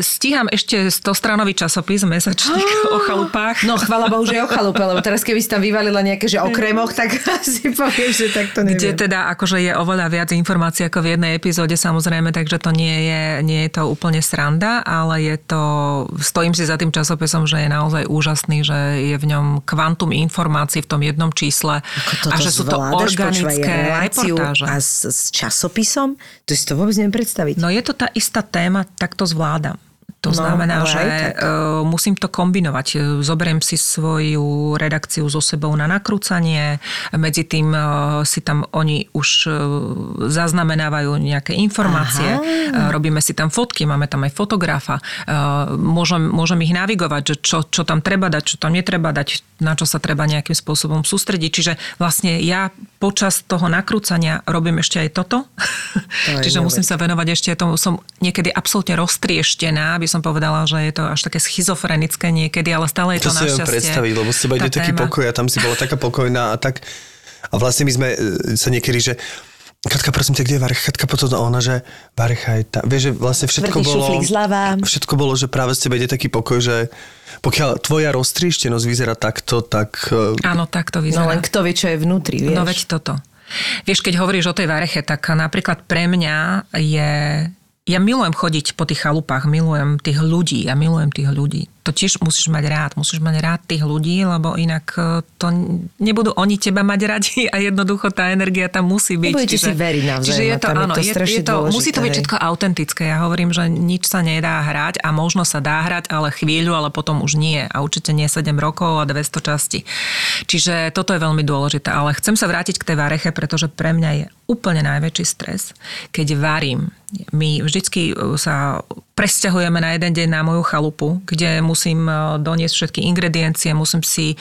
stíham ešte 100 stranový časopis, mesačník o chalupách. No chvala Bohu, že je o chalupe, lebo teraz keby si tam vyvalila nejaké, že o kremoch, tak si poviem, že tak to neviem. Kde teda akože je oveľa viac informácií ako v jednej epizóde samozrejme, takže to nie je, nie je to úplne sranda, ale je to, stojím si za tým časopisom, že je naozaj úžasný, že je v ňom kvantum informácií v tom jednom čísle a že sú to organické reportáže. A s, s časopisom? To si to vôbec neviem predstaviť. No je to tá istá téma, tak to zvládam. No, To znamená, ale že aj tak. uh, musím to kombinovať. E, Zoberiem si svoju redakciu so sebou na nakrúcanie, medzi tým uh, si tam oni už zaznamenávajú nejaké informácie, uh, robíme si tam fotky, máme tam aj fotografa, môžem, môžem ich navigovať, že čo, čo tam treba dať, čo tam netreba dať, na čo sa treba nejakým spôsobom sústrediť. Čiže vlastne ja počas toho nakrúcania robím ešte aj toto. je Čiže musím neuveriteľné. sa venovať ešte tomu. Som niekedy absolútne roztrieštená, aby som povedala, že je to až také schizofrenické niekedy, ale stále je To to, si našťastie predstaviť, lebo teba tá ide taký pokoj a tam si bola taká pokojná a tak. A vlastne my sme e, sa niekedy, že Katka, prosím ťa, kde je Varecha? Katka potom ona, že Varecha je tam. Vieš, že vlastne všetko Tvrdý bolo... zľava. Všetko bolo, že práve z teba ide taký pokoj, že pokiaľ tvoja roztrieštenosť vyzerá takto, tak... e, Áno, tak to vyzerá. No len kto vie, čo je vnútri, vieš. No veď toto. Vieš, keď hovoríš o tej vareche, tak napríklad pre mňa je... Ja milujem chodiť po tých chalupách, milujem tých ľudí, ja milujem tých ľudí. To tiež musíš mať rád, musíš mať rád tých ľudí, lebo inak e, to nebudú oni teba mať radi a jednoducho tá energia tam musí byť. Budete si veriť navzájom Čiže je to, tam je áno, to je, to, musí to byť všetko autentické. Ja hovorím, že nič sa nedá hrať a možno sa dá hrať, ale chvíľu, ale potom už nie. A určite nie 7 rokov a 200 častí. Čiže toto je veľmi dôležité. Ale chcem sa vrátiť k tej vareche, pretože pre mňa je úplne najväčší stres, keď varím. My vždycky e, sa presťahujeme na jeden deň na moju chalupu, kde musím e, doniesť všetky ingrediencie, musím si e,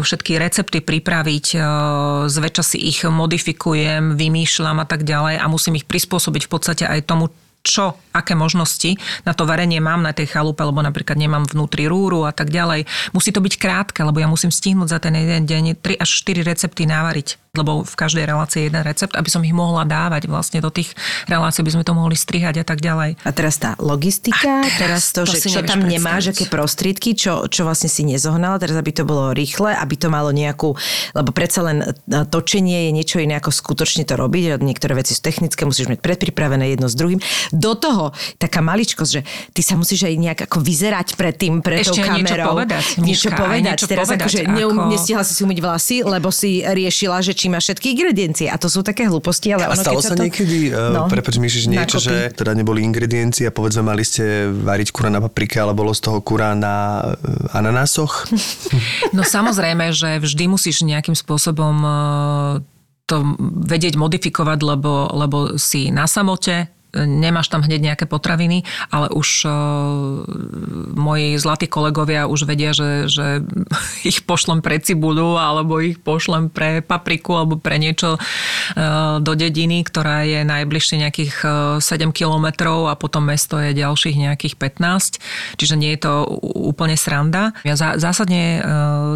všetky recepty pripraviť, e, zväčša si ich modifikujem, vymýšľam a tak ďalej a musím ich prispôsobiť v podstate aj tomu, čo, aké možnosti na to varenie mám na tej chalupe, lebo napríklad nemám vnútri rúru a tak ďalej. Musí to byť krátke, lebo ja musím stihnúť za ten jeden deň 3 až 4 recepty navariť, lebo v každej relácii je jeden recept, aby som ich mohla dávať vlastne do tých relácií, aby sme to mohli strihať a tak ďalej. A teraz tá logistika, A teraz, teraz to, to že čo tam nemáš, aké prostriedky, čo, čo vlastne si nezohnala, teraz aby to bolo rýchle, aby to malo nejakú, lebo predsa len e, točenie je niečo iné ako skutočne to robiť, niektoré veci sú technické, musíš mať predpripravené jedno s druhým. Do toho taká maličkosť, že ty sa musíš aj nejak ako vyzerať pred tým, pred tou Ešte niečo kamerou. povedať, niečo Miška, aj povedať. niečo teraz povedať, akože ako- nestihla si si umyť vlasy, lebo si riešila, že či má všetky ingrediencie. A to sú také hlúposti, ale A ono, stalo keď sa to... niekedy, no, prepač mi, že niečo, nakopí. že teda neboli ingrediencie a povedzme mali ste variť kura na paprike, ale bolo z toho kura na e, ananásoch? No samozrejme, že vždy musíš nejakým spôsobom e, to vedieť modifikovať, lebo, lebo si na samote, e, nemáš tam hneď nejaké potraviny, ale už uh, moji zlatí kolegovia už vedia, že, že ich pošlem pre cibuľu alebo ich pošlem pre papriku alebo pre niečo uh, do dediny, ktorá je najbližšie nejakých uh, 7 kilometrov a potom mesto je ďalších nejakých 15. Čiže nie je to úplne sranda. Ja zá, zásadne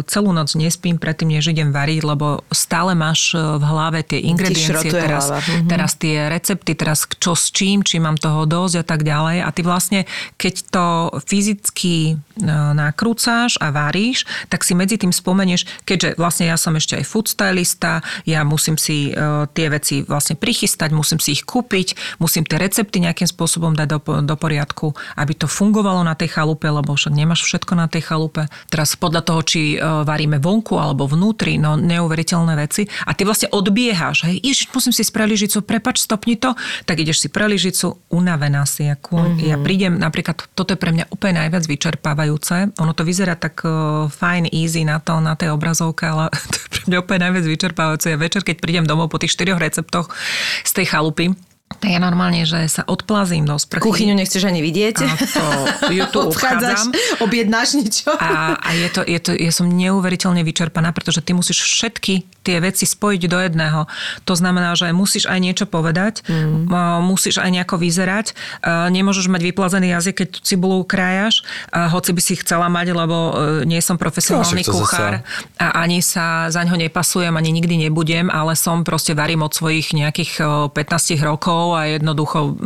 celú noc nespím predtým, než idem variť, lebo stále máš v hlave tie ingrediencie teraz, hlava. Mhm. teraz tie recepty, teraz čo s čím čím, či mám toho dosť a tak ďalej. A ty vlastne, keď to fyzicky e, nakrúcáš a varíš, tak si medzi tým spomenieš, keďže vlastne ja som ešte aj food stylista, ja musím si uh, tie veci vlastne prichystať, musím si ich kúpiť, musím tie recepty nejakým spôsobom dať do, do poriadku, aby to fungovalo na tej chalupe, lebo však nemáš všetko na tej chalupe. Teraz podľa toho, či uh, varíme vonku alebo vnútri, no neuveriteľné veci. A ty vlastne odbiehaš, hej, ježiš, musím si spraviť lyžicu, prepač, stopni to, tak ideš si pre lyžicu, unavená si ako. Mm-hmm. Ja prídem, napríklad, toto je pre mňa úplne najviac vyčerpávajúce. Ono to vyzerá tak uh, fine, easy na to, na tej obrazovke, ale to je pre mňa úplne najviac vyčerpávajúce. Ja večer, keď prídem domov po tých štyroch receptoch z tej chalupy, tak ja normálne, že sa odplazím do sprchy. Kuchyňu nechceš ani vidieť. A to YouTube obchádzam. objednáš niečo. A, a je to, je to, ja som neuveriteľne vyčerpaná, pretože ty musíš všetky tie veci spojiť do jedného. To znamená, že musíš aj niečo povedať, mm. musíš aj nejako vyzerať, nemôžeš mať vyplazený jazyk, keď tú cibulu krájaš, hoci by si chcela mať, lebo e, nie som profesionálny no, kuchár a ani sa za ňo nepasujem, ani nikdy nebudem, ale som proste varím od svojich nejakých 15 rokov a jednoducho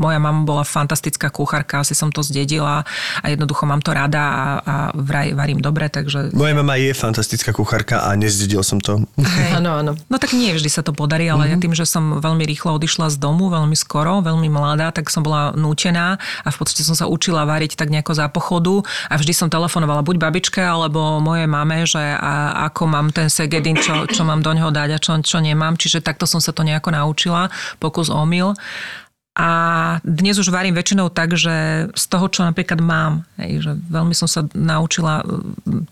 moja mama bola fantastická kuchárka, asi som to zdedila a jednoducho mám to rada a, a vraj varím dobre, takže... Moja mama je fantastická kuchárka a nezdedil som to. Áno, áno. No tak nie vždy sa to podarí, ale mm-hmm. ja tým, že som veľmi rýchlo odišla z domu, veľmi skoro, veľmi mladá, tak som bola nútená a v podstate som sa učila variť tak nejako za pochodu a vždy som telefonovala buď babičke alebo moje mame, že a, ako mám ten segedin, čo, čo mám do ňoho dať a čo, čo nemám. Čiže takto som sa to nejako naučila, pokus omyl. A dnes už varím väčšinou tak, že z toho, čo napríklad mám, hej, že veľmi som sa naučila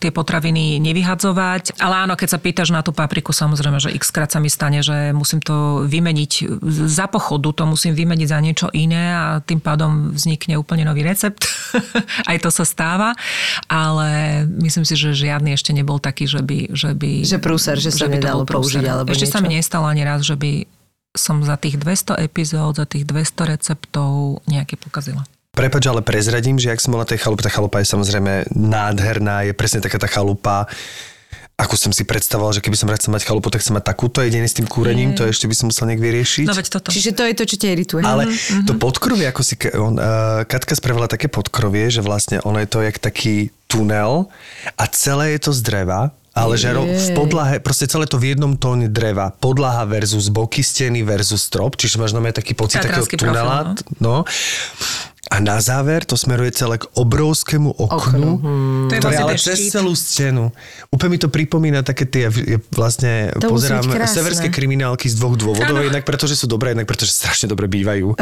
tie potraviny nevyhadzovať. Ale áno, keď sa pýtaš na tú papriku, samozrejme, že x krát sa mi stane, že musím to vymeniť za pochodu, to musím vymeniť za niečo iné a tým pádom vznikne úplne nový recept. Aj to sa stáva, ale myslím si, že žiadny ešte nebol taký, že by... Že, by, že prúser, že, že sa nedalo použiť alebo Ešte niečo. sa mi nestalo ani raz, že by som za tých 200 epizód, za tých 200 receptov nejaké pokazila. Prepač, ale prezradím, že ak som bola tej chalupa, tá chalupa je samozrejme nádherná, je presne taká tá chalupa, ako som si predstavoval, že keby som chcel mať chalupu, tak chcem mať takúto jedine s tým kúrením, mm. to ešte by som musel nejak vyriešiť. No veď toto. Čiže to je to, čo ťa irituje. Ale mm-hmm. to podkrovie, ako si on, uh, Katka spravila také podkrovie, že vlastne ono je to jak taký tunel a celé je to z dreva ale že ro- v podlahe, proste celé to v jednom tóne dreva. Podlaha versus boky steny versus strop, čiže máš na taký pocit takého tunela. Profil, no. no. A na záver to smeruje celé k obrovskému oknu, hmm. ktoré ale cez celú stenu. Úplne mi to pripomína také tie, vlastne to pozerám severské kriminálky z dvoch dôvodov. Ano. Jednak preto, že sú dobré, jednak preto, že strašne dobre bývajú.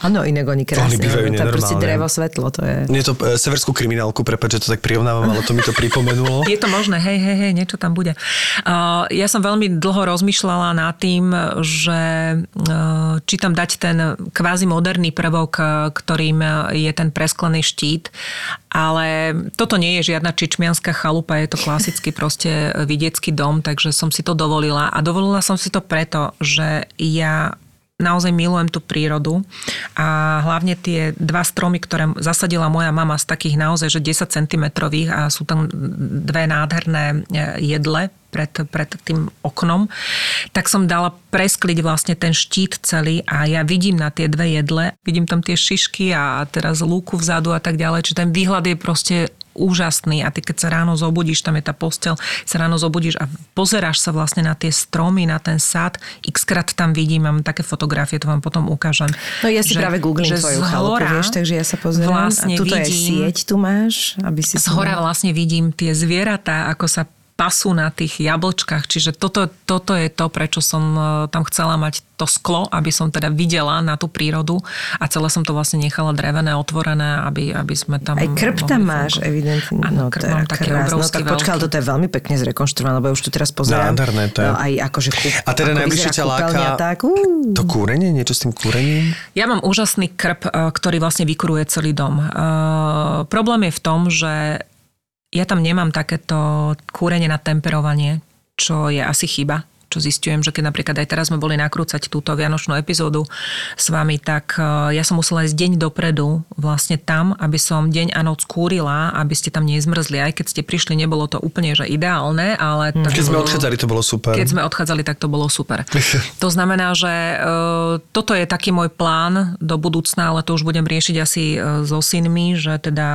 Áno, inak oni krásne. Oni bývajú to je proste drevo, svetlo, to je. Nie to e, severskú kriminálku, prepáč, že to tak prirovnávam, ale to mi to pripomenulo. Je to možné, hej, hej, hej, niečo tam bude. Uh, ja som veľmi dlho rozmýšľala nad tým, že uh, či tam dať ten kvázi moderný prvok, ktorým je ten presklený štít, ale toto nie je žiadna čičmianská chalupa, je to klasický proste vidiecký dom, takže som si to dovolila. A dovolila som si to preto, že ja naozaj milujem tú prírodu a hlavne tie dva stromy, ktoré zasadila moja mama z takých naozaj, že 10 cm a sú tam dve nádherné jedle pred, pred tým oknom, tak som dala preskliť vlastne ten štít celý a ja vidím na tie dve jedle, vidím tam tie šišky a teraz lúku vzadu a tak ďalej, čiže ten výhľad je proste úžasný a ty keď sa ráno zobudíš, tam je tá postel, sa ráno zobudíš a pozeráš sa vlastne na tie stromy, na ten sad, xkrát tam vidím, mám také fotografie, to vám potom ukážem. No ja si že, práve googlím že tvoju chalupu, vieš, takže ja sa pozerám vlastne a tuto vidím, je sieť, tu máš, aby si... Z hora vlastne vidím tie zvieratá, ako sa pasú na tých jablčkách. Čiže toto, toto je to, prečo som e, tam chcela mať to sklo, aby som teda videla na tú prírodu a celé som to vlastne nechala drevené, otvorené, aby, aby sme tam... Aj krp tam máš, evidentne. Áno, no, krp mám taký obrovský, No tak počkaj, toto je veľmi pekne zrekonštruované, lebo už tu teraz pozerám. Nádherné to je. No, aj akože kúp, a teda najbližšie ťa láka tak, uh. to kúrenie, niečo s tým kúrením? Ja mám úžasný krp, e, ktorý vlastne vykuruje celý dom. Uh, problém je v tom, že ja tam nemám takéto kúrenie na temperovanie, čo je asi chyba čo zistujem, že keď napríklad aj teraz sme boli nakrúcať túto vianočnú epizódu s vami, tak e, ja som musela ísť deň dopredu vlastne tam, aby som deň a noc kúrila, aby ste tam nezmrzli. Aj keď ste prišli, nebolo to úplne že ideálne, ale... Mm. Keď sme odchádzali, to bolo super. Keď sme odchádzali, tak to bolo super. to znamená, že e, toto je taký môj plán do budúcna, ale to už budem riešiť asi e, so synmi, že teda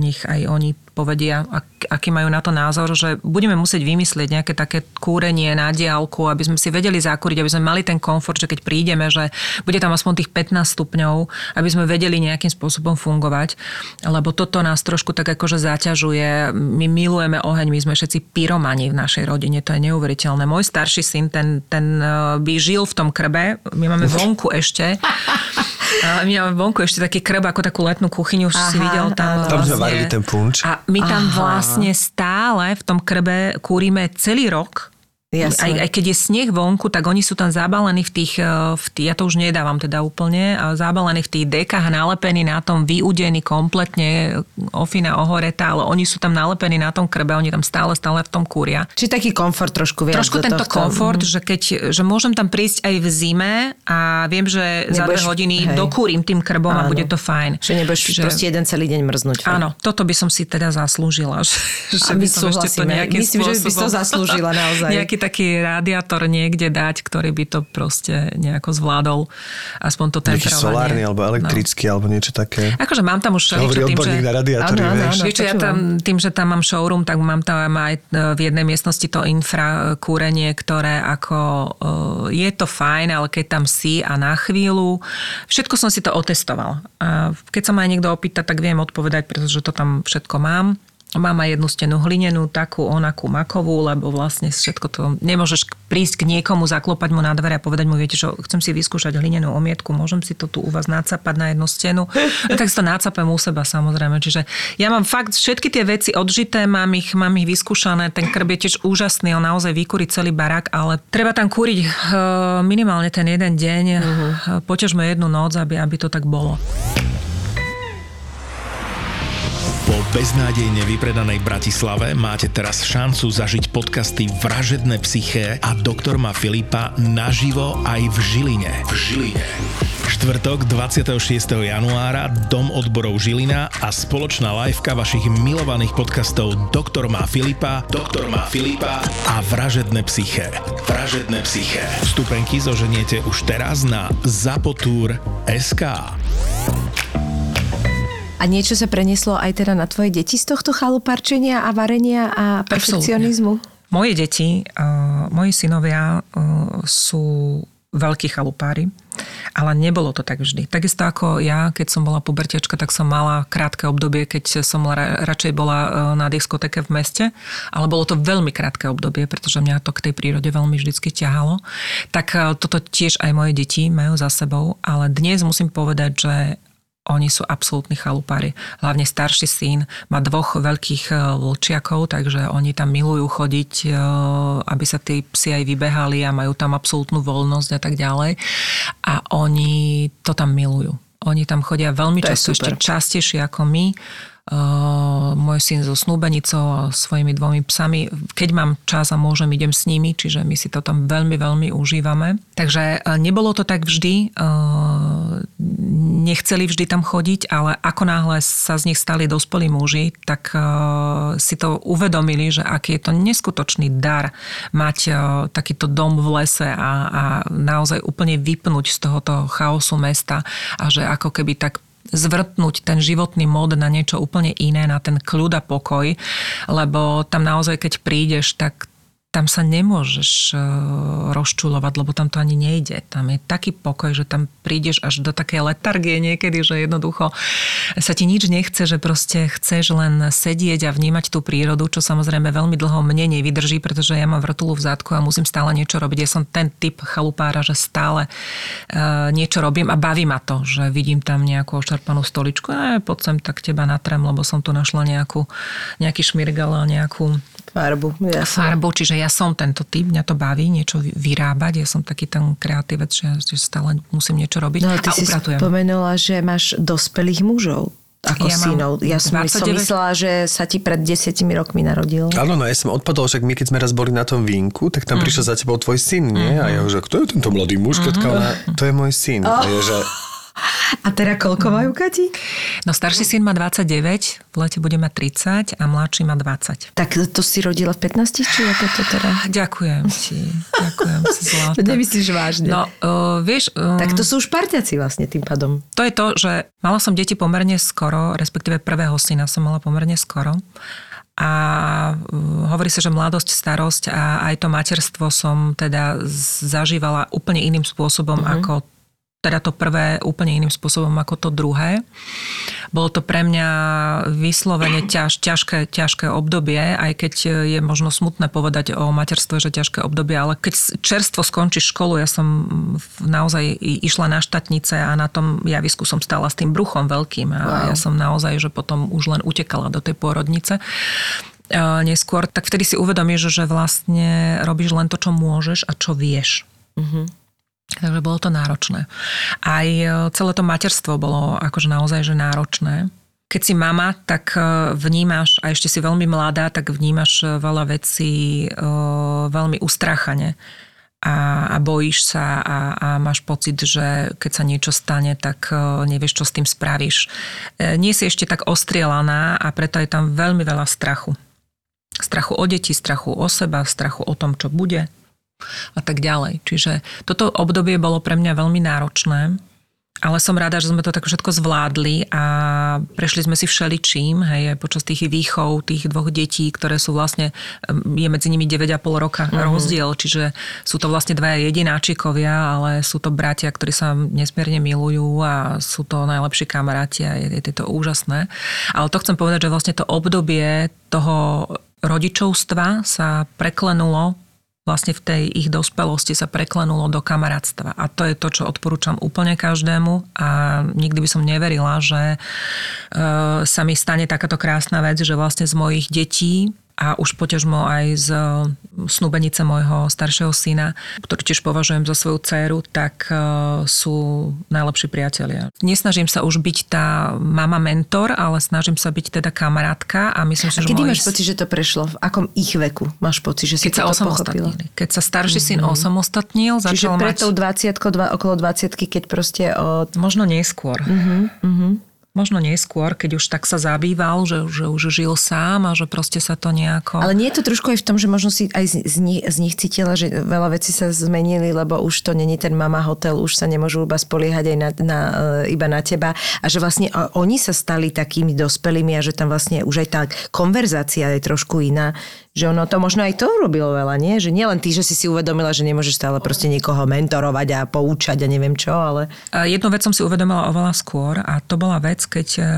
nech aj oni povedia, ak, aký majú na to názor, že budeme musieť vymyslieť nejaké také kúrenie na diálku, aby sme si vedeli zakúriť, aby sme mali ten komfort, že keď prídeme, že bude tam aspoň tých 15 stupňov, aby sme vedeli nejakým spôsobom fungovať, lebo toto nás trošku tak akože zaťažuje. My milujeme oheň, my sme všetci pyromani v našej rodine, to je neuveriteľné. Môj starší syn, ten, ten eh, by žil v tom krbe, my máme vonku ešte a my máme vonku ešte taký krb, ako takú letnú kuchyňu, už Aha, si videl tam. Tam vlastne, sme varili ten punč. A my tam Aha. vlastne stále v tom krbe kúrime celý rok aj, aj keď je sneh vonku, tak oni sú tam zabalení v tých, e, v tých, ja to už nedávam teda úplne, zabalení v tých dekách, nalepení na tom, vyudení kompletne, ofina ohoreta, ale oni sú tam nalepení na tom krbe, oni tam stále, stále v tom kúria. Či taký komfort trošku viac Trošku tento tohto. komfort, mm. že keď, že môžem tam prísť aj v zime a viem, že nebudeš, za dve hodiny hej. dokúrim tým krbom Áno. a bude to fajn. Že nebudeš že, proste jeden celý deň mrznúť. Hej. Áno, toto by som si teda zaslúžila. Že, že by som ešte to nejakým Myslím, spôsobom, že by to zaslúžila naozaj. Nejaký taký radiátor niekde dať, ktorý by to proste nejako zvládol. Aspoň to temperovanie. Nejaký solárny alebo no. elektrický no. alebo niečo také. Akože mám tam už Hovorí tým, že... na radiátory, áno, áno, áno, vieš, ja tam, tým, že tam mám showroom, tak mám tam aj e, v jednej miestnosti to infra kúrenie, ktoré ako e, je to fajn, ale keď tam si a na chvíľu, všetko som si to otestoval. A keď sa ma aj niekto opýta, tak viem odpovedať, pretože to tam všetko mám. Mám aj jednu stenu hlinenú, takú, onakú, makovú, lebo vlastne všetko to... Nemôžeš prísť k niekomu, zaklopať mu na dvere a povedať mu, viete čo, chcem si vyskúšať hlinenú omietku, môžem si to tu u vás nacapať na jednu stenu. No, tak si to nacapem u seba samozrejme. Čiže ja mám fakt všetky tie veci odžité, mám ich, mám ich vyskúšané. Ten krb je tiež úžasný, on naozaj vykúri celý barák, ale treba tam kúriť eh, minimálne ten jeden deň, uh-huh. poťažme jednu noc, aby, aby to tak bolo. Beznádejne vypredanej Bratislave máte teraz šancu zažiť podcasty Vražedné psyché a Doktor ma Filipa naživo aj v Žiline. V Žiline. Štvrtok 26. januára Dom odborov Žilina a spoločná liveka vašich milovaných podcastov Doktor má Filipa, Doktor má Filipa a Vražedné psyché. Vražedné psyché. Vstupenky zoženiete už teraz na SK. A niečo sa prenieslo aj teda na tvoje deti z tohto chaluparčenia a varenia a perfekcionizmu? Absolutne. Moje deti, uh, moji synovia uh, sú veľkí chalupári, ale nebolo to tak vždy. Takisto ako ja, keď som bola pubertiačka, tak som mala krátke obdobie, keď som ra- radšej bola uh, na diskoteke v meste, ale bolo to veľmi krátke obdobie, pretože mňa to k tej prírode veľmi vždycky ťahalo. Tak uh, toto tiež aj moje deti majú za sebou, ale dnes musím povedať, že oni sú absolútni chalupári. Hlavne starší syn má dvoch veľkých e, vlčiakov, takže oni tam milujú chodiť, e, aby sa tí psi aj vybehali a majú tam absolútnu voľnosť a tak ďalej. A oni to tam milujú. Oni tam chodia veľmi často, ešte častejšie ako my môj syn so snúbenicou a svojimi dvomi psami. Keď mám čas a môžem, idem s nimi, čiže my si to tam veľmi, veľmi užívame. Takže uh, nebolo to tak vždy. Uh, nechceli vždy tam chodiť, ale ako náhle sa z nich stali dospelí muži, tak si to uvedomili, že aký je to neskutočný dar mať takýto dom v lese a, a naozaj úplne vypnúť z tohoto chaosu mesta a že ako keby tak zvrtnúť ten životný mód na niečo úplne iné, na ten kľud a pokoj, lebo tam naozaj, keď prídeš, tak tam sa nemôžeš e, rozčulovať, lebo tam to ani nejde. Tam je taký pokoj, že tam prídeš až do takej letargie niekedy, že jednoducho sa ti nič nechce, že proste chceš len sedieť a vnímať tú prírodu, čo samozrejme veľmi dlho mne nevydrží, pretože ja mám vrtulu v zádku a musím stále niečo robiť. Ja som ten typ chalupára, že stále uh, niečo robím a baví ma to, že vidím tam nejakú ošarpanú stoličku, a poď sem tak teba natrem, lebo som tu našla nejakú, nejaký šmirgal a nejakú farbu. Jasne. Farbu, čiže ja som tento typ, mňa to baví niečo vyrábať, ja som taký ten kreatívec, že, že stále musím niečo robiť no, ty a si upratujem. spomenula, že máš dospelých mužov. ako Ja synov. Ja som, som 29. myslela, že sa ti pred desiatimi rokmi narodil. Áno, no ja som odpadol, však my keď sme raz boli na tom vínku, tak tam mm. prišiel za tebou tvoj syn, nie? A ja že kto je tento mladý muž? Mm. Ona, to je môj syn. A ja, že, A teda koľko majú Kati? No starší syn má 29, v lete bude mať 30 a mladší má 20. Tak to si rodila v 15, či ako to teda? Ďakujem ti, ďakujem si zlata. Nemyslíš vážne? No, uh, vieš... Um, Tak to sú už parťaci vlastne tým pádom. To je to, že mala som deti pomerne skoro, respektíve prvého syna som mala pomerne skoro. A uh, hovorí sa, že mladosť, starosť a aj to materstvo som teda zažívala úplne iným spôsobom mm-hmm. ako teda to prvé úplne iným spôsobom ako to druhé. Bolo to pre mňa vyslovene ťaž, ťažké, ťažké obdobie, aj keď je možno smutné povedať o materstve, že ťažké obdobie, ale keď čerstvo skončíš školu, ja som naozaj išla na štatnice a na tom javisku som stála s tým bruchom veľkým a wow. ja som naozaj, že potom už len utekala do tej pôrodnice neskôr, tak vtedy si uvedomíš, že vlastne robíš len to, čo môžeš a čo vieš. Takže bolo to náročné. Aj e, celé to materstvo bolo akože naozaj že náročné. Keď si mama, tak e, vnímaš, a ešte si veľmi mladá, tak vnímaš e, veľa vecí veľmi ustráchane. A, a bojíš sa a, a máš pocit, že keď sa niečo stane, tak nevieš, čo s tým spravíš. Nie si ešte tak ostrielaná a preto je tam veľmi veľa strachu. Strachu o deti, strachu o seba, strachu o tom, čo bude a tak ďalej. Čiže toto obdobie bolo pre mňa veľmi náročné, ale som rada, že sme to tak všetko zvládli a prešli sme si všeličím, hej, aj počas tých výchov, tých dvoch detí, ktoré sú vlastne, je medzi nimi 9,5 roka mm-hmm. rozdiel, čiže sú to vlastne dvaja jedináčikovia, ale sú to bratia, ktorí sa nesmierne milujú a sú to najlepší kamaráti a je, je to úžasné. Ale to chcem povedať, že vlastne to obdobie toho rodičovstva sa preklenulo vlastne v tej ich dospelosti sa preklenulo do kamarátstva. A to je to, čo odporúčam úplne každému a nikdy by som neverila, že e, sa mi stane takáto krásna vec, že vlastne z mojich detí a už poťažmo aj z snúbenice môjho staršieho syna, ktorý tiež považujem za svoju dceru, tak e, sú najlepší priatelia. Nesnažím sa už byť tá mama mentor, ale snažím sa byť teda kamarátka a myslím si, A že kedy moji máš pocit, že to prešlo? V akom ich veku máš pocit, že si keď sa pochopila? osamostatnili. Keď sa starší syn osamostatnil, Čiže začal pred mať... tou 20 dva, okolo 20 keď proste od... Možno neskôr. Uh-huh, uh-huh. Možno neskôr, keď už tak sa zabýval, že, že už žil sám a že proste sa to nejako... Ale nie je to trošku aj v tom, že možno si aj z, z, nich, z nich cítila, že veľa vecí sa zmenili, lebo už to není ten mama hotel, už sa nemôžu iba spoliehať aj na, na, e, iba na teba. A že vlastne oni sa stali takými dospelými a že tam vlastne už aj tá konverzácia je trošku iná, že ono to možno aj to urobilo veľa, nie? Že nielen ty, že si si uvedomila, že nemôžeš stále proste niekoho mentorovať a poučať a neviem čo, ale... Jednu vec som si uvedomila oveľa skôr a to bola vec, keď e, e,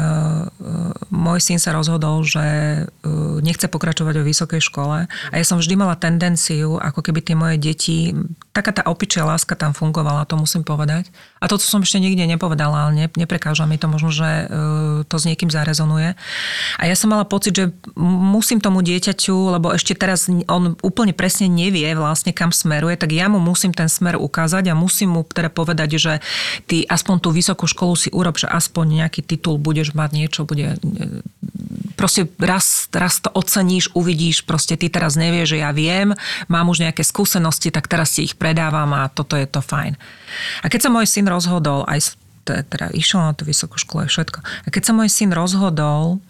môj syn sa rozhodol, že e, nechce pokračovať vo vysokej škole a ja som vždy mala tendenciu, ako keby tie moje deti, taká tá opičia láska tam fungovala, to musím povedať. A to, co som ešte nikde nepovedala, ale ne, neprekáža mi to možno, že to s niekým zarezonuje. A ja som mala pocit, že musím tomu dieťaťu, lebo ešte teraz on úplne presne nevie vlastne kam smeruje, tak ja mu musím ten smer ukázať a musím mu teda povedať, že ty aspoň tú vysokú školu si urob, že aspoň nejaký titul budeš mať niečo, bude e, proste raz, raz to oceníš, uvidíš, proste ty teraz nevieš, že ja viem, mám už nejaké skúsenosti, tak teraz ti ich predávam a toto je to fajn. A keď sa môj syn rozhodol, aj teda išiel na tú vysokú školu aj všetko, a keď sa môj syn rozhodol,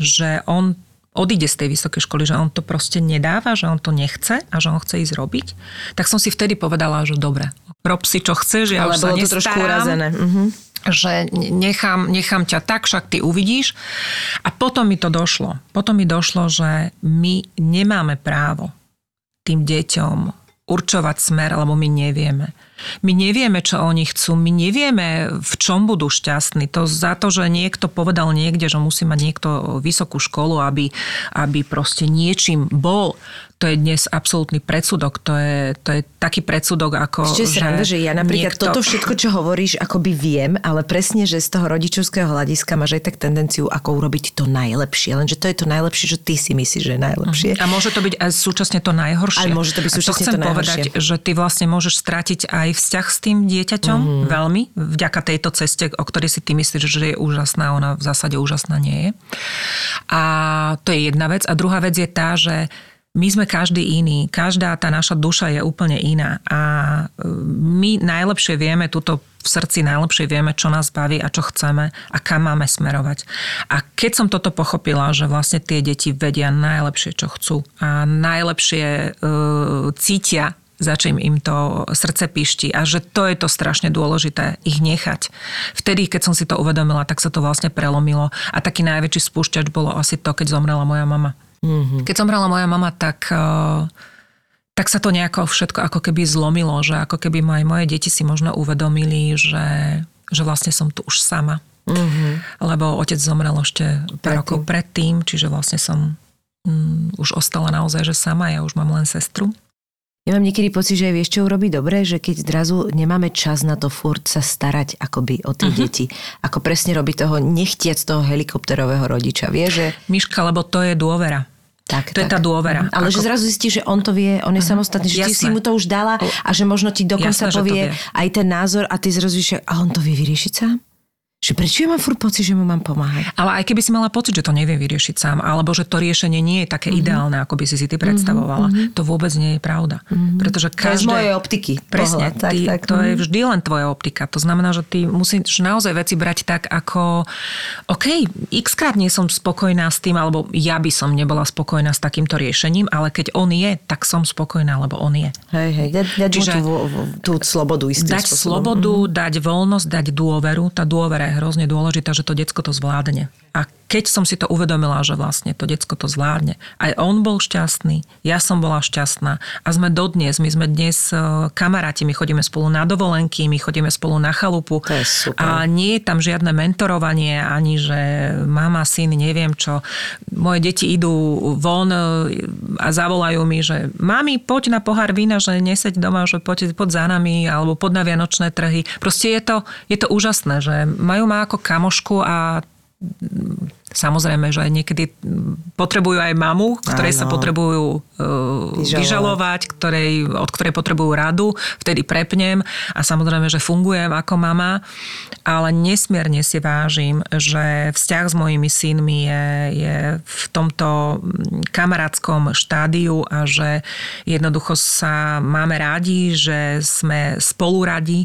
že on odíde z tej vysokej školy, že on to proste nedáva, že on to nechce a že on chce ísť robiť, tak som si vtedy povedala, že dobre, rob si čo chceš, ja ale už sa bolo to trošku urazené. Mhm. že nechám, nechám ťa tak, však ty uvidíš. A potom mi to došlo. Potom mi došlo, že my nemáme právo tým deťom určovať smer, lebo my nevieme. My nevieme, čo oni chcú, my nevieme, v čom budú šťastní. To za to, že niekto povedal niekde, že musí mať niekto vysokú školu, aby, aby proste niečím bol, to je dnes absolútny predsudok. To je, to je taký predsudok, ako... Ešte sranda, že ja napríklad niekto- toto všetko, čo hovoríš, akoby viem, ale presne, že z toho rodičovského hľadiska máš aj tak tendenciu, ako urobiť to najlepšie. Lenže to je to najlepšie, že ty si myslíš, že je najlepšie. A môže to byť aj súčasne to najhoršie. Ale môže to byť A súčasne chcem to najhoršie. povedať, že ty vlastne môžeš stratiť aj vzťah s tým dieťaťom mm-hmm. veľmi, vďaka tejto ceste, o ktorej si ty myslíš, že je úžasná, ona v zásade úžasná nie je. A to je jedna vec. A druhá vec je tá, že my sme každý iný, každá tá naša duša je úplne iná a e, my najlepšie vieme túto v srdci najlepšie vieme, čo nás baví a čo chceme a kam máme smerovať. A keď som toto pochopila, že vlastne tie deti vedia najlepšie, čo chcú a najlepšie e, cítia za čím im to srdce pišti a že to je to strašne dôležité, ich nechať. Vtedy, keď som si to uvedomila, tak sa to vlastne prelomilo a taký najväčší spúšťač bolo asi to, keď zomrela moja mama. Mm-hmm. Keď zomrela moja mama, tak uh, tak sa to nejako všetko ako keby zlomilo, že ako keby aj moje deti si možno uvedomili, že, že vlastne som tu už sama. Mm-hmm. Lebo otec zomrel ešte pár rokov predtým, čiže vlastne som mm, už ostala naozaj, že sama, ja už mám len sestru. Ja mám niekedy pocit, že vieš, čo urobí dobre, že keď zrazu nemáme čas na to furt sa starať akoby o tie uh-huh. deti. Ako presne robí toho nechtiac toho helikopterového rodiča. Vie, že... Miška, lebo to je dôvera. Tak, to tak. je tá dôvera. Ale ako... že zrazu zistí, že on to vie, on je uh-huh. samostatný, že Jasné. ty si mu to už dala a že možno ti dokonca Jasné, povie aj ten názor a ty zrazu že a on to vie vyriešiť sám? Že prečo ja mám furt pocit, že mu mám pomáhať. Ale aj keby si mala pocit, že to nevie vyriešiť sám, alebo že to riešenie nie je také mm-hmm. ideálne, ako by si si ty predstavovala, mm-hmm. to vôbec nie je pravda. Mm-hmm. Pretože každé... To je z mojej optiky. Presne, pohľad, ty, tak, tak. to je vždy len tvoja optika. To znamená, že ty musíš naozaj veci brať tak, ako OK, x krát nie som spokojná s tým, alebo ja by som nebola spokojná s takýmto riešením, ale keď on je, tak som spokojná, lebo on je. Hej, hej, dať, dať Čiže, tú, tú slobodu istým Dať spôsobom. slobodu, mm-hmm. dať voľnosť, dať dôveru. Tá dôvera hrozne dôležitá, že to decko to zvládne. A keď som si to uvedomila, že vlastne to decko to zvládne, aj on bol šťastný, ja som bola šťastná a sme dodnes, my sme dnes e, kamaráti, my chodíme spolu na dovolenky, my chodíme spolu na chalupu to je super. a nie je tam žiadne mentorovanie, ani že mama, syn, neviem čo. Moje deti idú von e, a zavolajú mi, že mami, poď na pohár vína, že neseď doma, že poď, poď za nami, alebo poď na vianočné trhy. Proste je to, je to úžasné, že majú ma ako kamošku a Samozrejme, že niekedy potrebujú aj mamu, ktorej Áno. sa potrebujú uh, vyžalovať, vyžalovať ktorej, od ktorej potrebujú radu, vtedy prepnem a samozrejme, že fungujem ako mama, ale nesmierne si vážim, že vzťah s mojimi synmi je, je v tomto kamarátskom štádiu a že jednoducho sa máme rádi, že sme spolu radi,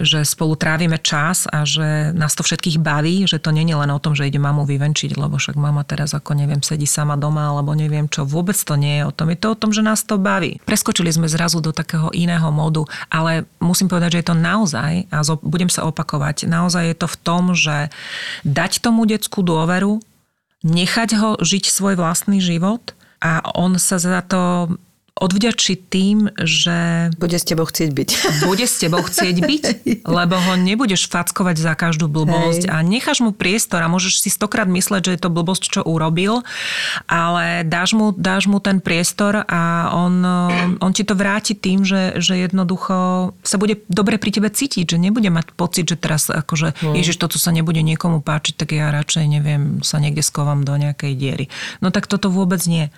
že spolu trávime čas a že nás to všetkých baví, že to nie je len o tom, že ide mamu vyvenčiť, lebo však mama teraz ako neviem, sedí sama doma, alebo neviem čo. Vôbec to nie je o tom. Je to o tom, že nás to baví. Preskočili sme zrazu do takého iného modu, ale musím povedať, že je to naozaj, a budem sa opakovať, naozaj je to v tom, že dať tomu decku dôveru, nechať ho žiť svoj vlastný život a on sa za to odvďačiť tým, že... Bude s tebou chcieť byť. Bude s tebou chcieť byť, lebo ho nebudeš fackovať za každú blbosť Hej. a necháš mu priestor a môžeš si stokrát mysleť, že je to blbosť, čo urobil, ale dáš mu, dáš mu ten priestor a on, on ti to vráti tým, že, že jednoducho sa bude dobre pri tebe cítiť, že nebude mať pocit, že teraz akože, no. ježiš, toto sa nebude niekomu páčiť, tak ja radšej neviem, sa niekde skovám do nejakej diery. No tak toto vôbec nie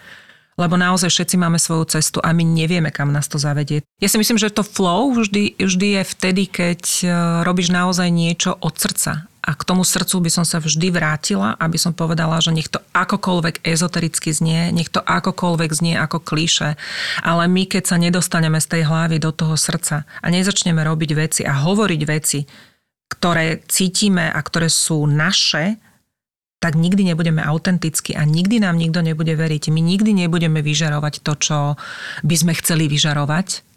lebo naozaj všetci máme svoju cestu a my nevieme, kam nás to zavedie. Ja si myslím, že to flow vždy, vždy je vtedy, keď e, robíš naozaj niečo od srdca. A k tomu srdcu by som sa vždy vrátila, aby som povedala, že nech to akokoľvek ezotericky znie, nech to akokoľvek znie ako klíše, ale my keď sa nedostaneme z tej hlavy do toho srdca a nezačneme robiť veci a hovoriť veci, ktoré cítime a ktoré sú naše, tak nikdy nebudeme autentickí a nikdy nám nikto nebude veriť. My nikdy nebudeme vyžarovať to, čo by sme chceli vyžarovať,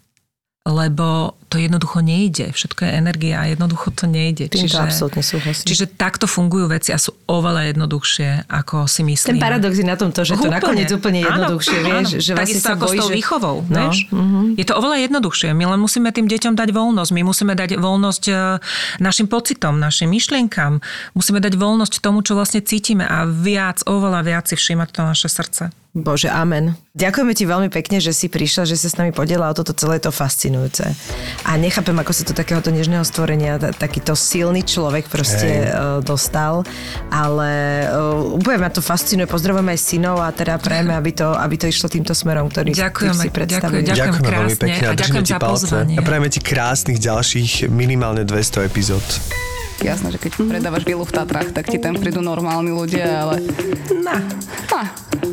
lebo to jednoducho nejde. Všetko je energia a jednoducho to nejde. Tým čiže, absolútne súhlasím. Čiže takto fungujú veci a sú oveľa jednoduchšie, ako si myslíme. Ten paradox je na tom to, že úplne. to nakoniec úplne jednoduchšie, áno, vieš. Áno. Že vlastne sa ako bojí, s tou výchovou, no, vieš. Uh-huh. Je to oveľa jednoduchšie. My len musíme tým deťom dať voľnosť. My musíme dať voľnosť e, našim pocitom, našim myšlienkam. Musíme dať voľnosť tomu, čo vlastne cítime a viac, oveľa viac si všímať to naše srdce. Bože, amen. Ďakujeme ti veľmi pekne, že si prišla, že sa s nami podiela o toto celé to fascinujúce. A nechápem, ako sa to takéhoto nežného stvorenia t- takýto silný človek proste uh, dostal. Ale uh, úplne ma to fascinuje. Pozdravujeme aj synov a teda prajeme, aby to, aby to išlo týmto smerom, ktorý Ďakujeme, si predstavili. ďakujem, ďakujem Ďakujeme veľmi pekne a a ďakujem ti za palce. A prajeme ti krásnych ďalších minimálne 200 epizód. Jasné, že keď predávaš vilu v Tatrách, tak ti tam prídu normálni ľudia, ale... Na. No